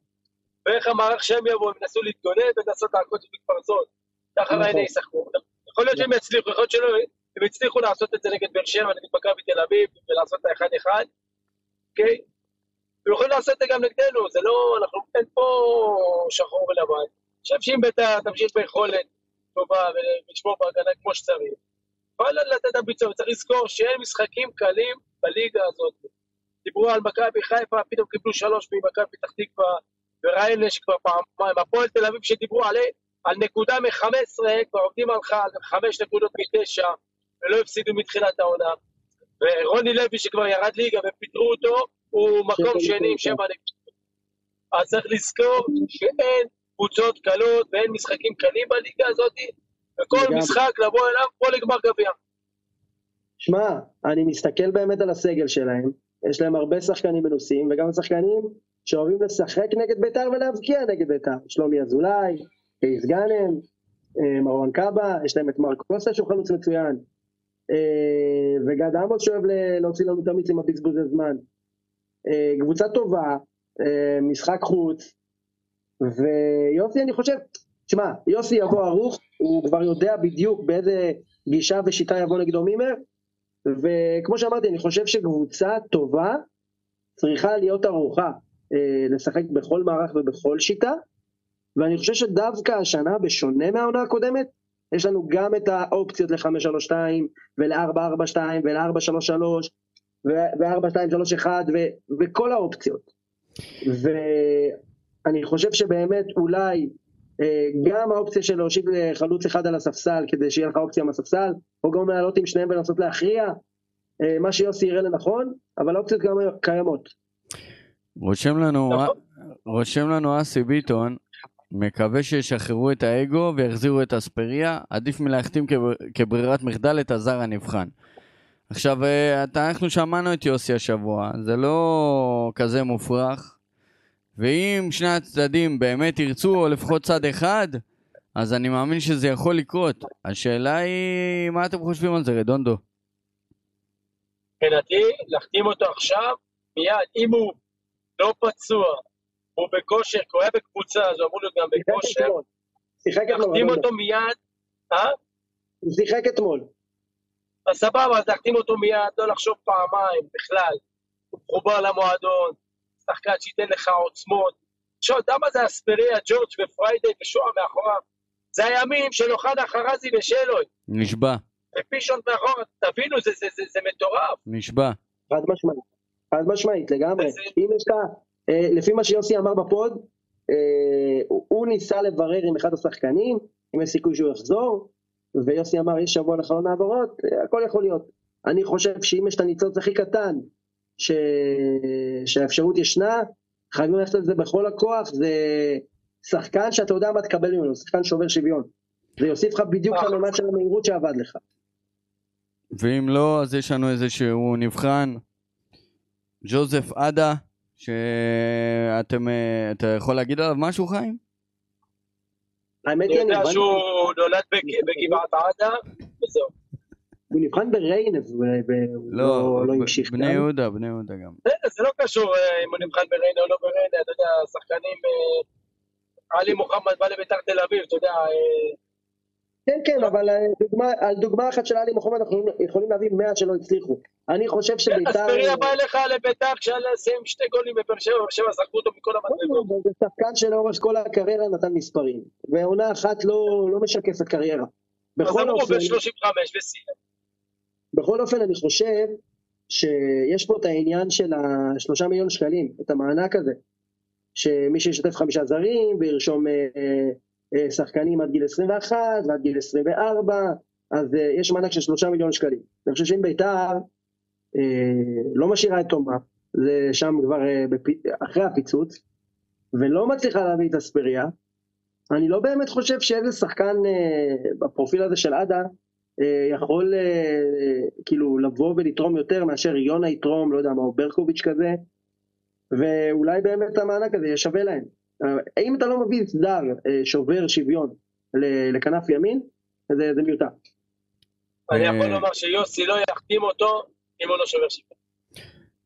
ואיך המערך שהם יבואו, הם ינסו להתגונן ולנסות את מתפרצות. ככה נכון. ריינה ישחקו. יכול להיות שהם יצליחו, יכול להיות שלא, הם הצליחו לעשות את זה נגד באר שבע, נגד מכבי תל אביב, ולעשות את האחד-אחד, אוקיי? הם יכולים לעשות את זה גם נגדנו, זה לא, אנחנו, אין פה שחור ולבן. אני חושב שאם בית"ר תמשיך ביכולת טובה ולשמור בהגנה כמו שצריך, וואלה לתת את הביצוע, צריך לזכור שאין משחקים קלים בליגה הזאת. דיברו על מכבי חיפה, פתאום קיבלו שלוש ממכבי פתח תקווה, וריינה שכבר פעמיים, הפועל תל אביב שדיברו עלי, על נקודה מ-15, כבר עובדים עליך על חמש נקודות מתשע, ולא הפסידו מתחילת העונה. ורוני לוי שכבר ירד ליגה ופיטרו אותו, הוא מקום שני עם נקודות. שבע נקודות. אז צריך לזכור שאין קבוצות קלות ואין משחקים קלים בליגה הזאת, וכל. משחק לבוא אליו כמו לגמר גביע. שמע, אני מסתכל באמת על הסגל שלהם, יש להם הרבה שחקנים מנוסים, וגם שחקנים שאוהבים לשחק נגד בית"ר ולהבקיע נגד בית"ר. שלומי אזולאי, קייס גאנם, אה, מרואן קאבה, יש להם את מרק קוסטה שהוא חלוץ מצוין, אה, וגד עמוס שאוהב להוציא לנו את המיץ עם הבזבוזי זמן. אה, קבוצה טובה, משחק חוץ, ויוסי אני חושב, תשמע, יוסי יבוא ערוך, הוא כבר יודע בדיוק באיזה גישה ושיטה יבוא נגדו מימר, וכמו שאמרתי, אני חושב שקבוצה טובה צריכה להיות ערוכה לשחק בכל מערך ובכל שיטה, ואני חושב שדווקא השנה, בשונה מהעונה הקודמת, יש לנו גם את האופציות ל-532 ול-442 ול-433 ו-4231 וכל האופציות. ואני חושב שבאמת אולי אה, גם האופציה של להושיב אה, חלוץ אחד על הספסל כדי שיהיה לך אופציה מהספסל, או גם לעלות עם שניהם ולנסות להכריע, אה, מה שיוסי יראה לנכון, אבל האופציות גם קיימות. רושם לנו, נכון. רושם לנו אסי ביטון, מקווה שישחררו את האגו ויחזירו את אספריה, עדיף מלהחתים כבר- כברירת מחדל את הזר הנבחן. עכשיו, אה, אנחנו שמענו את יוסי השבוע, זה לא כזה מופרך, ואם שני הצדדים באמת ירצו, או לפחות צד אחד, אז אני מאמין שזה יכול לקרות. השאלה היא, מה אתם חושבים על זה, רדונדו? מבחינתי, להחתים אותו עכשיו, מיד, אם הוא לא פצוע, הוא בכושר, כי הוא היה בקבוצה, אז הוא אמור להיות גם בכושר. שיחק אתמול. רדונדו. אותו מיד, אה? הוא שיחק אתמול. אז סבבה, אז להחתים אותו מיד, לא לחשוב פעמיים בכלל. הוא מחובר למועדון, שחקן שייתן לך עוצמות. עכשיו, אתה יודע מה זה אספריה, ג'ורג' ופריידי ושועה מאחוריו? זה הימים של אוחנה חרזי ושלוי, נשבע, ופישון מאחורה, תבינו, זה, זה, זה, זה מטורף. נשבע. חד משמעית. חד משמעית, לגמרי. אם יש לך, לפי מה שיוסי אמר בפוד, אה, הוא- ניסה לברר עם אחד השחקנים, אם יש סיכוי שהוא יחזור, ויוסי אמר, יש שבוע לחלון העברות, אה, הכל יכול להיות. אני חושב שאם יש את הניצוץ הכי קטן, ש... שהאפשרות ישנה, חייבים ללכת על זה בכל הכוח, זה שחקן שאתה יודע מה תקבל ממנו, שחקן שובר שוויון. זה יוסיף לך בדיוק את הממד של המהירות שעבד לך. ואם לא, אז יש לנו איזה שהוא נבחן, ג'וזף עדה, שאתם, אה, אתה יכול להגיד עליו משהו, חיים? האמת היא, אני יודע שהוא נולד בג- בגבעת עדה, וזהו. הוא נבחן בריינס, והוא לא לא המשיך. בני. יהודה, בני יהודה גם. זה לא קשור אה, אם הוא נבחן בריינה או לא בריינה, אתה יודע, שחקנים... אה, עלי מוחמד בא לביתר תל אביב, אתה יודע, אה, כן, כן, אבל אה, דוגמה- על דוגמה אחת של עלי מוחמד אנחנו יכולים להביא מאה שלא הצליחו. אני חושב שביתר... אספריה בא אליך לביתר כשהיה לסיים שתי גולים בבאר שבע, באר שבע זרקו אותו מכל המדרגות. זה שחקן שלאורך כל הקריירה נתן מספרים, ועונה אחת לא לא משקפת קריירה. אז בכל אמרו אופן, ב-35 וסיים. בכל אופן אני חושב שיש פה את העניין של השלושה מיליון שקלים, את המענק הזה, שמי שישתף חמישה זרים וירשום אה, אה, שחקנים עד גיל 21 ועד גיל 24, אז אה, יש מענק של שלושה מיליון שקלים. אני חושב שאם בית"ר אה, לא משאירה את תומה, זה שם כבר אה. אחרי הפיצוץ, ולא מצליחה להביא את אספריה, אני לא באמת חושב שאיזה שחקן אה, בפרופיל הזה של עדה אה, יכול אה, כאילו לבוא ולתרום יותר מאשר יונה יתרום, לא יודע מה, או ברקוביץ' כזה, ואולי באמת המענק הזה יהיה שווה להם. אה, אם אתה לא מביא זר אה, שובר שוויון לכנף ימין, זה, זה מיותר. אני אה, יכול לומר שיוסי לא יחתים אותו אם הוא לא שובר.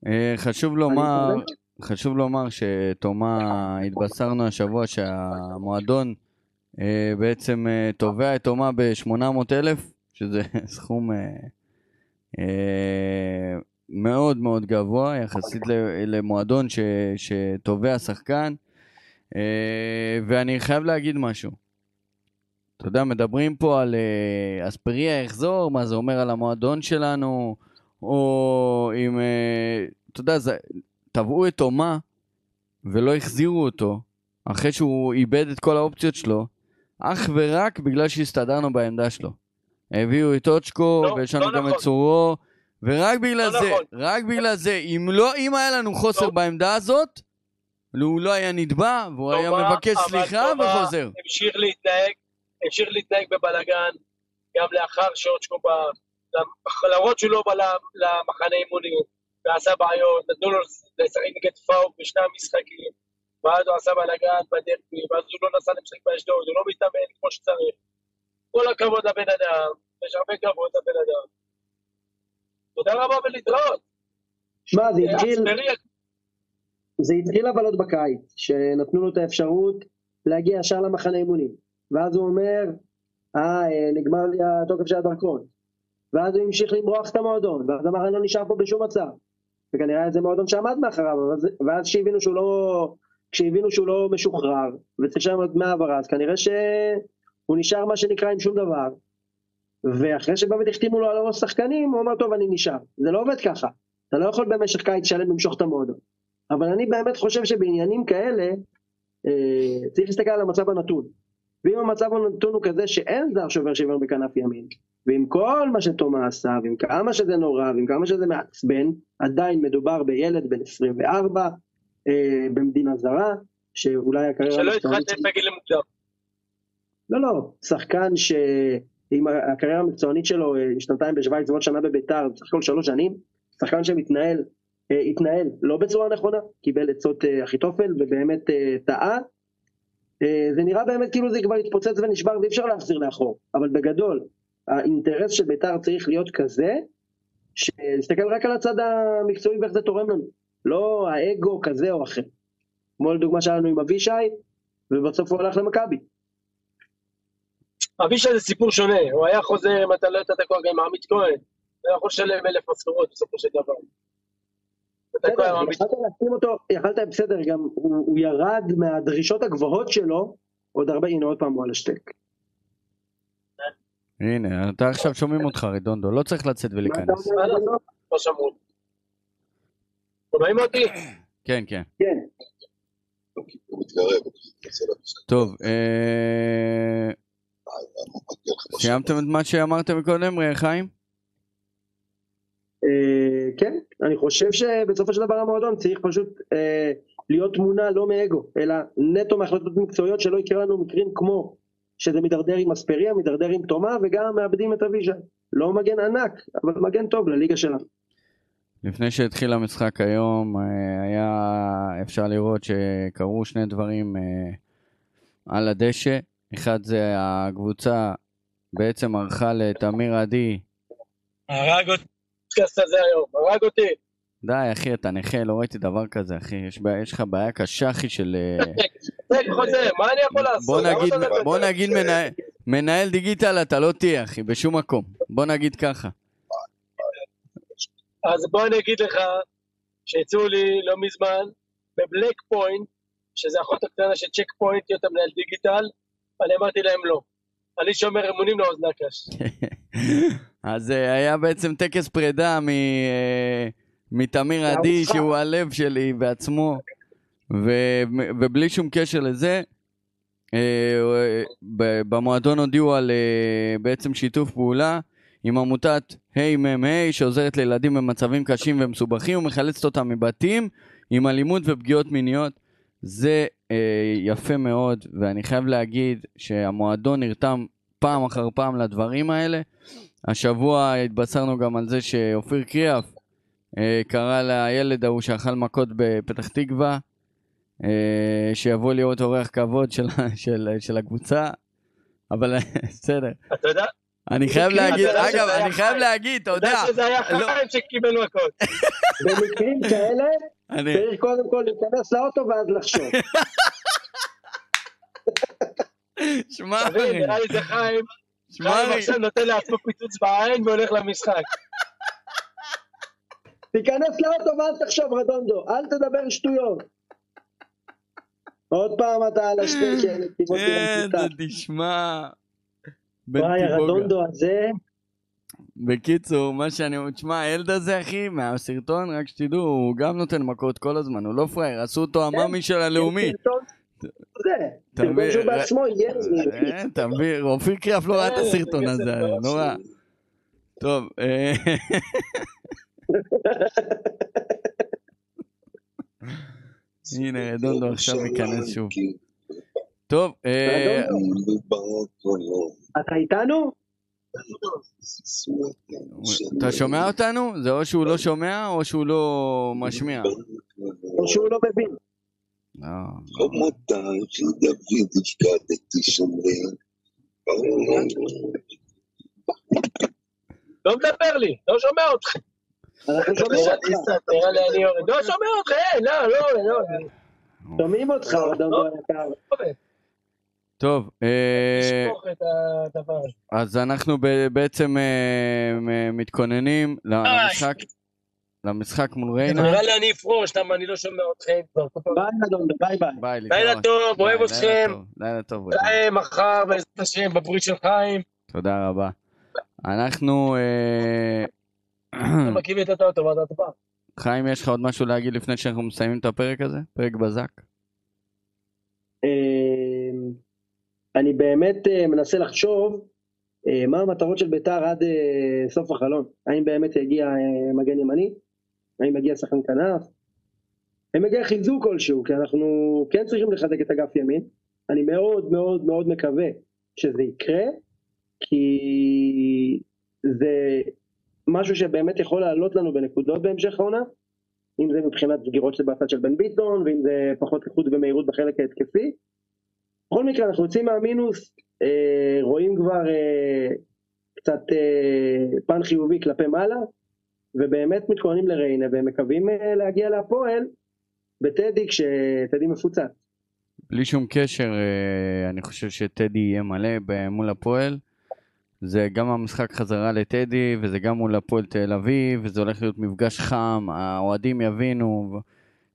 אה, חשוב לומר, חשוב לומר שתומה, התבשרנו השבוע שהמועדון בעצם תובע את תומה ב-800 אלף, שזה סכום מאוד מאוד גבוה יחסית למועדון שתובע שחקן. אה, ואני חייב להגיד משהו. אתה יודע, מדברים פה על אה, אספריה יחזור, מה זה אומר על המועדון שלנו, או אם, אה, אתה יודע, תבעו את תומה ולא החזירו אותו, אחרי שהוא איבד את כל האופציות שלו, אך ורק בגלל שהסתדרנו בעמדה שלו. הביאו את אוצ'קו, לא, ויש לנו לא גם נכון. את צורו, ורק בגלל לא זה, נכון. רק בגלל זה, אם לא, אם היה לנו חוסר לא. בעמדה הזאת, הוא לא היה נתבע, והוא היה מבקש סליחה וחוזר. המשיך להתנהג, המשיך להתנהג בבלגן, גם לאחר שאוצ'קו בא, למרות שהוא לא בא למ- למחנה אימונים, ועשה בעיות, נתנו לו לשחק נגד פאוק בשני המשחקים, ואז הוא עשה בלגן בדרבי, ואז הוא לא נסע למשחק באשדוד, הוא לא מתאמן כמו שצריך. כל הכבוד לבן אדם, יש הרבה כבוד לבן אדם. תודה רבה ולהתראות. שמע, זה התחיל, זה התחיל אבל עוד בקיץ, שנתנו לו את האפשרות להגיע ישר למחנה אימונים. ואז הוא אומר, אה, נגמר לי התוקף של הדרכון. ואז הוא המשיך למרוח את המועדון, ואז אמר, אני לא נשאר פה בשום מצב. וכנראה זה מועדון שעמד מאחריו, ואז כשהבינו שהוא לא, כשהבינו שהוא לא משוחרר, וצריך לשלם דמי העברה, אז כנראה שהוא נשאר מה שנקרא עם שום דבר. ואחרי שבאמת החתימו לו על הראש שחקנים, הוא אמר, טוב, אני נשאר. זה לא עובד ככה. אתה לא יכול במשך קיץ שלם למשוך את המועדון. אבל אני באמת חושב שבעניינים כאלה, אה, צריך להסתכל על המצב הנתון. ואם המצב הנתון הוא כזה שאין זר שובר שוויון בכנף ימין, ועם כל מה שתומא עשה, ועם כמה שזה נורא, ועם כמה שזה מעצבן, עדיין מדובר בילד בן 24, אה, במדינה זרה, שאולי הקריירה... שלא התחתן בגיל מוקדם. לא, לא, שחקן שעם הקריירה המקצוענית שלו, אה, שנתיים בשוויץ ועוד שנה בביתר, בסך הכל שלוש שנים, שחקן שמתנהל, התנהל לא בצורה נכונה, קיבל עצות אה, אחיתופל ובאמת אה, טעה. אה, זה נראה באמת כאילו זה כבר התפוצץ ונשבר ואי אפשר להחזיר לאחור, אבל בגדול, האינטרס של ביתר צריך להיות כזה, שנסתכל רק על הצד המקצועי ואיך זה תורם לנו, לא האגו כזה או אחר. כמו לדוגמה שהיה לנו עם אבישי, ובסוף הוא הלך למכבי. אבישי זה סיפור שונה, הוא היה חוזר אם אתה לא נתת כוח גם עם עמית כהן, הוא היה יכול לשלם אלף משכורות בסופו של דבר. אתה כוח עם בסדר, עמית יכלת להחתים אותו, יכלת בסדר, גם הוא, ירד מהדרישות הגבוהות שלו, עוד הרבה, הנה עוד פעם הוא על השטק. הנה, אתה עכשיו שומעים אותך, רדונדו, לא צריך לצאת ולהיכנס. לא, לא שמעו. שומעים אותי? כן, כן. כן. טוב, אה, סיימתם את מה שאמרתם מקודם, חיים? אה, כן, אני חושב שבסופו של דבר המועדון צריך פשוט אה, להיות תמונה לא מאגו, אלא נטו מהחלטות מקצועיות שלא יקרה לנו מקרים כמו שזה מידרדר עם אספריה, מידרדר עם תומה וגם מאבדים את אבישי. לא מגן ענק, אבל מגן טוב לליגה שלנו. לפני שהתחיל המשחק היום, אה, היה אפשר לראות שקרו שני דברים אה, על הדשא. אחד זה הקבוצה בעצם ערכה לתמיר עדי. הרג אותי. הפודקאסט הזה היום, הרג אותי. די, אחי, אתה נכה, לא ראיתי דבר כזה, אחי. יש, בעיה, יש לך בעיה קשה, אחי, של... אה, זה חוזר, מה אני יכול לעשות? בוא נגיד? בוא מנהל, מנהל digital אתה לא תהיה, אחי, בשום מקום. בוא נגיד ככה. אז בוא אני אגיד לך שהציעו לי לא מזמן בבלק פוינט, שזה אחות הקטנה של צ'ק פוינט, להיות המנהל digital, אני אמרתי להם לא. אני שומר אמונים לאוזני הקש. אז אה, היה בעצם טקס פרידה מ- אה, מתמיר עדי. שהוא הלב שלי בעצמו, ו- ובלי שום קשר לזה, אה, במועדון הודיעו על בעצם שיתוף פעולה עם עמותת היי שעוזרת לילדים במצבים קשים ומסובכים ומחלצת אותם מבתים עם אלימות ופגיעות מיניות. זה אה, יפה מאוד, ואני חייב להגיד שהמועדון נרתם פעם אחר פעם לדברים האלה. השבוע התבשרנו גם על זה שאופיר קריאף אה, קרא לילד ההוא שאכל מכות בפתח תקווה, אה, שיבוא להיות אורח כבוד של, של, של הקבוצה, אבל בסדר. אתה יודע, אני חייב להגיד, יודע אגב, אני חייב. להגיד, אתה אתה יודע, יודע שזה היה לא, חיים שקיבל מכות. במקרים כאלה אני, צריך קודם כל להיכנס לאוטו ואז לחשוב. שמע, נראה לי זה חיים. שמע, חיים עכשיו נותן לעצמו פיצוץ בעין והולך למשחק. תיכנס לאוטו ואל תחשוב רדונדו, אל תדבר שטויות. עוד פעם אתה על נתיבות כן, תשמע. וואי. הרדונדו הזה, בקיצור, מה שאני אומר, תשמע, הילד הזה, אחי, מהסרטון, רק שתדעו, הוא גם נותן מכות כל הזמן, הוא לא פראייר, עשו אותו המאמי של הלאומי. אתה מבין? שהוא בעצמו יהיה אה, אתה מבין, אופיר קריאף לא ראה את הסרטון הזה, נורא. טוב, אה, הנה, רדונדו עכשיו ייכנס שוב. טוב, אה, אתה איתנו? אתה שומע אותנו? זה או שהוא לא שומע או שהוא לא משמיע. או שהוא לא מבין? לא, חמותם של דוד הפקדתי שומרים. לא מדבר לי, לא שומע אותך. לא שומע אותך, אין, לא, לא, לא. שומעים אותך. טוב, אה. אז אנחנו בעצם אה, מתכוננים למשחק, למשחק מול ריינה. נראה לי אני אפרוש, למה אני לא שומע אתכם כבר. ביי רדונדו, ביי ביי. לילה. טוב, אוהב אתכם. לילה טוב. נתראה מחר בעזרת השם בברית של חיים. תודה רבה. אנחנו... אה, אתה מכיר את הטוטו ועדת הפעם. חיים, יש לך עוד משהו להגיד לפני שאנחנו מסיימים את הפרק הזה? פרק בזק? אמ, אני באמת אה, מנסה לחשוב אה, מה המטרות של ביתר עד סוף החלון. האם באמת יגיע מגן ימני? האם יגיע שחקן כנף? האם יגיע חיזוק כלשהו? כי אנחנו כן צריכים לחזק את אגף ימין. אני מאוד מאוד מאוד מקווה שזה יקרה, כי זה משהו שבאמת יכול לעלות לנו בנקודות בהמשך העונה. אם זה מבחינת סגירות של בצד של בן ביטון, ואם זה פחות איכות ומהירות בחלק ההתקפי. בכל מקרה, אנחנו יוצאים מהמינוס, אה, רואים כבר אה, קצת אה, פן חיובי כלפי מעלה, ובאמת מתכוננים לריינה, ומקווים אה, להגיע להפועל בטדי כשטדי מפוצץ. בלי שום קשר, אה, אני חושב שטדי יהיה מלא מול הפועל. זה גם המשחק חזרה לטדי, וזה גם מול הפועל תל אביב, וזה הולך להיות מפגש חם, האוהדים יבינו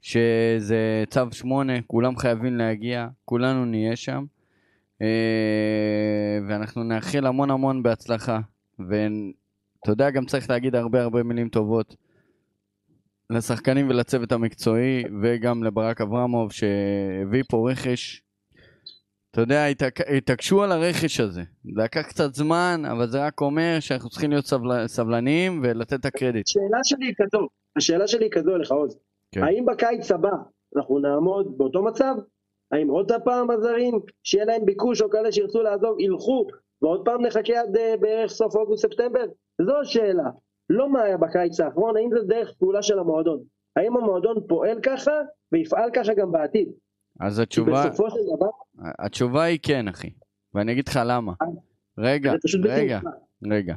שזה צו שמונה, כולם חייבים להגיע, כולנו נהיה שם. אה, ואנחנו נאחל המון המון בהצלחה. ואתה יודע, גם צריך להגיד הרבה הרבה מילים טובות לשחקנים ולצוות המקצועי, וגם לברק אברמוב שהביא פה רכש. אתה יודע, התעק- התעקשו על הרכש הזה. זה לקח קצת זמן, אבל זה רק אומר שאנחנו צריכים להיות סבל... סבלניים ולתת את הקרדיט. השאלה שלי היא כזו, השאלה שלי היא כזו אליך עוז, כן. האם בקיץ הבא אנחנו נעמוד באותו מצב? האם עוד פעם הזרים, שיהיה להם ביקוש או כאלה שירצו לעזוב, ילכו, ועוד פעם נחכה עד אה, בערך סוף אוגוסט-ספטמבר? זו השאלה. לא מה היה בקיץ האחרון, האם זה דרך פעולה של המועדון? האם המועדון פועל ככה ויפעל ככה גם בעתיד? אז התשובה, בסופו של דבר, התשובה היא כן, אחי. ואני אגיד לך למה. רגע, בלתי רגע, נתפס. רגע.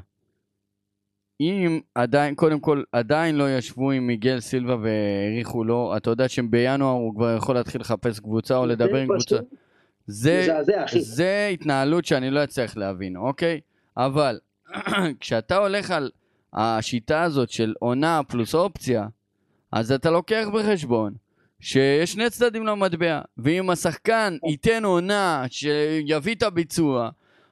אם עדיין, קודם כל, עדיין לא ישבו עם מיגל סילבה והעריכו לו, אתה יודע שבינואר הוא כבר יכול להתחיל לחפש קבוצה או לדבר עם קבוצה. זה, מזעזע, אחי. זה התנהלות שאני לא אצליח להבין, אוקיי? אבל כשאתה הולך על השיטה הזאת של עונה פלוס אופציה, אז אתה לוקח בחשבון שיש שני צדדים למטבע, ואם השחקן ייתן עונה שיביא את הביצוע,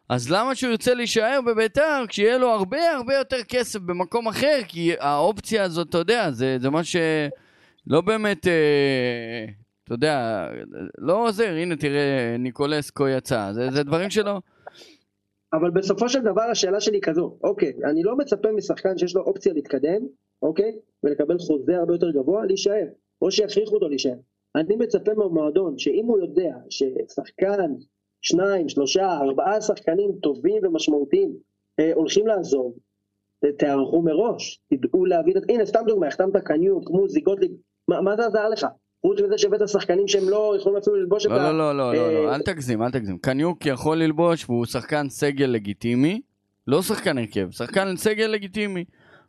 אז למה שהוא ירצה להישאר בביתר כשיהיה לו הרבה הרבה יותר כסף במקום אחר? כי האופציה הזאת, אתה יודע, זה, זה מה שלא באמת, אה, אתה יודע, לא עוזר, הנה תראה, ניקולסקו יצא, זה, זה דברים שלא. אבל בסופו של דבר השאלה שלי כזו, אוקיי, אני לא מצפה משחקן שיש לו אופציה להתקדם, אוקיי, ולקבל חוזה הרבה יותר גבוה, להישאר, או שיכריחו אותו להישאר. אני מצפה מהמועדון שאם הוא יודע ששחקן, שניים, שלושה, ארבעה שחקנים טובים ומשמעותיים אה, הולכים לעזוב, ת- תיערכו מראש, תדעו להביא את... הנה, סתם דוגמא, החתמת קניוק, מוזי, גוטליב, מה, מה זה עזר לך? חוץ מזה שהבאת שחקנים שהם לא יכולים אפילו ללבוש את לא, ה... לא, לא, לא, לא, אה, אל תגזים, אל תגזים. קניוק יכול ללבוש והוא שחקן סגל לגיטימי, לא שחקן הרכב, שחקן סגל לגיטימי.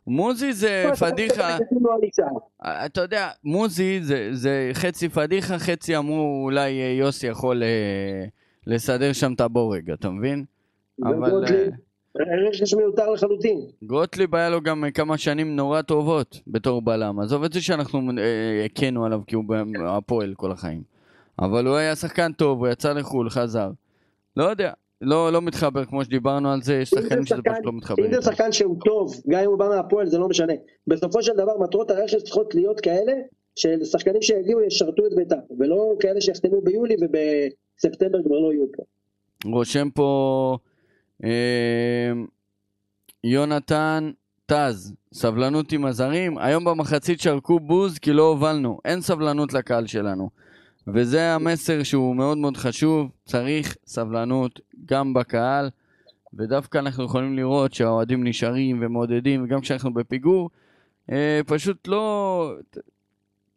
מוזי זה פדיחה, נשאר. אה, אתה יודע, מוזי זה, חצי פדיחה, חצי אמרו אולי אה, יוסי יכול לסדר שם את הבורג, אתה מבין? אבל רכש מיותר לחלוטין. גוטליב היה לו גם אה, כמה שנים נורא טובות בתור בלם. עזוב את זה שאנחנו אה, הכינו עליו כי הוא בהפועל כל החיים. אבל הוא היה שחקן טוב, הוא יצא לחו"ל, חזר. לא יודע, לא, לא מתחבר כמו שדיברנו על זה, יש שחקנים שזה פשוט לא מתחבר. אם זה. שחקן שהוא טוב, גם אם הוא בא מהפועל זה לא משנה. בסופו של דבר מטרות הרכש צריכות להיות כאלה של שחקנים שיגיעו ישרתו את ביתם, ולא כאלה שיחתמו ביולי ובספטמבר כבר לא יהיו פה. רושם פה אה, יונתן טז, סבלנות עם הזרים. היום במחצית שרקו בוז כי לא הובלנו, אין סבלנות לקהל שלנו. וזה המסר שהוא מאוד מאוד חשוב, צריך סבלנות גם בקהל, ודווקא אנחנו יכולים לראות שהאוהדים נשארים ומעודדים, וגם כשאנחנו בפיגור, אה, פשוט לא...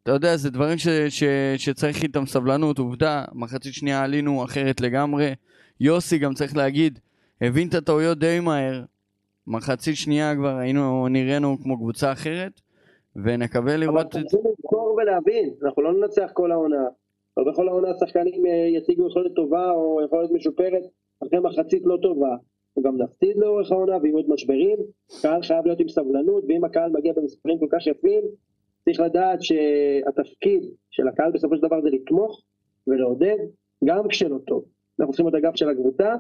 אתה יודע, זה דברים ש, ש, שצריך איתם סבלנות, עובדה, מחצית שנייה עלינו אחרת לגמרי. יוסי גם צריך להגיד, הבין את הטעויות די מהר, מחצית שנייה כבר היינו, נראינו כמו קבוצה אחרת, ונקווה אבל לראות את... צריכים לזכור ולהבין, אנחנו לא ננצח כל העונה. לא בכל העונה השחקנים אה, יציגו יכולת טובה או יכולת משופרת אחרי מחצית לא טובה. אנחנו גם נפסיד לאורך העונה ויהיו עוד משברים. קהל חייב להיות עם סבלנות, ואם הקהל מגיע במספרים כל כך יפים, צריך לדעת שהתפקיד של הקהל בסופו של דבר זה לתמוך ולעודד, גם כשלא טוב. אנחנו צריכים את הגב של הקבוצה,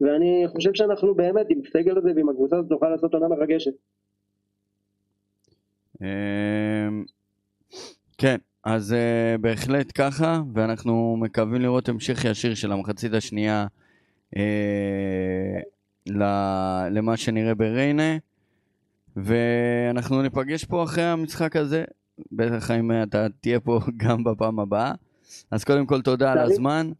ואני חושב שאנחנו באמת עם הסגל הזה ועם הקבוצה הזאת נוכל לעשות עונה מרגשת. אמ, כן, אז uh, בהחלט ככה, ואנחנו מקווים לראות המשך ישיר של המחצית השנייה uh, ל- למה שנראה בריינה, ואנחנו ניפגש פה אחרי המשחק הזה, בטח אם אתה תהיה פה גם בפעם הבאה. אז קודם כל תודה על הזמן.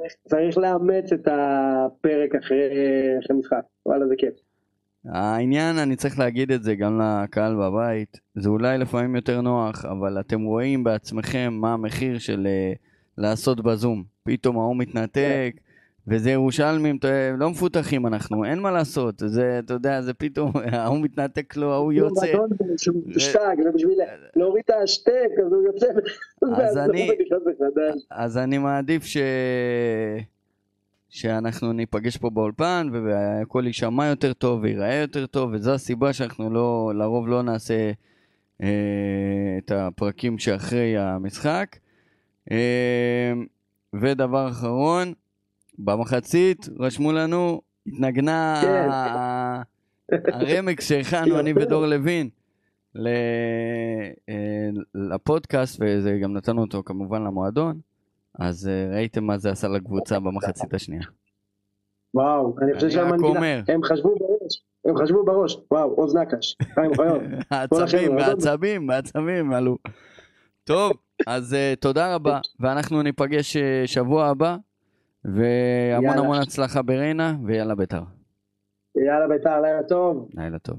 צריך, צריך לאמץ את הפרק אחרי, אחרי משחק, וואלה זה כיף. העניין, אני צריך להגיד את זה גם לקהל בבית, זה אולי לפעמים יותר נוח, אבל אתם רואים בעצמכם מה המחיר של uh, לעשות בזום. פתאום ההוא מתנתק, וזה ירושלמים, לא מפותחים אנחנו, אין מה לעשות. זה, אתה יודע, זה פתאום, ההוא מתנתק לו, ההוא יוצא. אדון שהוא שטג, ובשביל להוריד את ההשתק, אז הוא יוצא. אז אני-. אז אני מעדיף ש... שאנחנו ניפגש פה באולפן והכל יישמע יותר טוב וייראה יותר טוב וזו הסיבה שאנחנו לא, לרוב לא נעשה אה, את הפרקים שאחרי המשחק. אה, ודבר אחרון, במחצית רשמו לנו, התנגנה כן. הרמקס שהכנו אני ודור לוין אה, לפודקאסט וזה גם נתנו אותו כמובן למועדון. אז אה, ראיתם מה זה עשה לקבוצה במחצית השנייה. וואו, אני חושב שהמנגינה. הם חשבו בראש, הם חשבו בראש, וואו, עוז נקש, חיים אוחיון. העצבים. העצבים, העצבים עלו. טוב, אז אה, תודה רבה, ואנחנו ניפגש שבוע הבא, והמון יאללה. המון הצלחה בריינה, ויאללה בית"ר. יאללה בית"ר, לילה טוב. לילה טוב.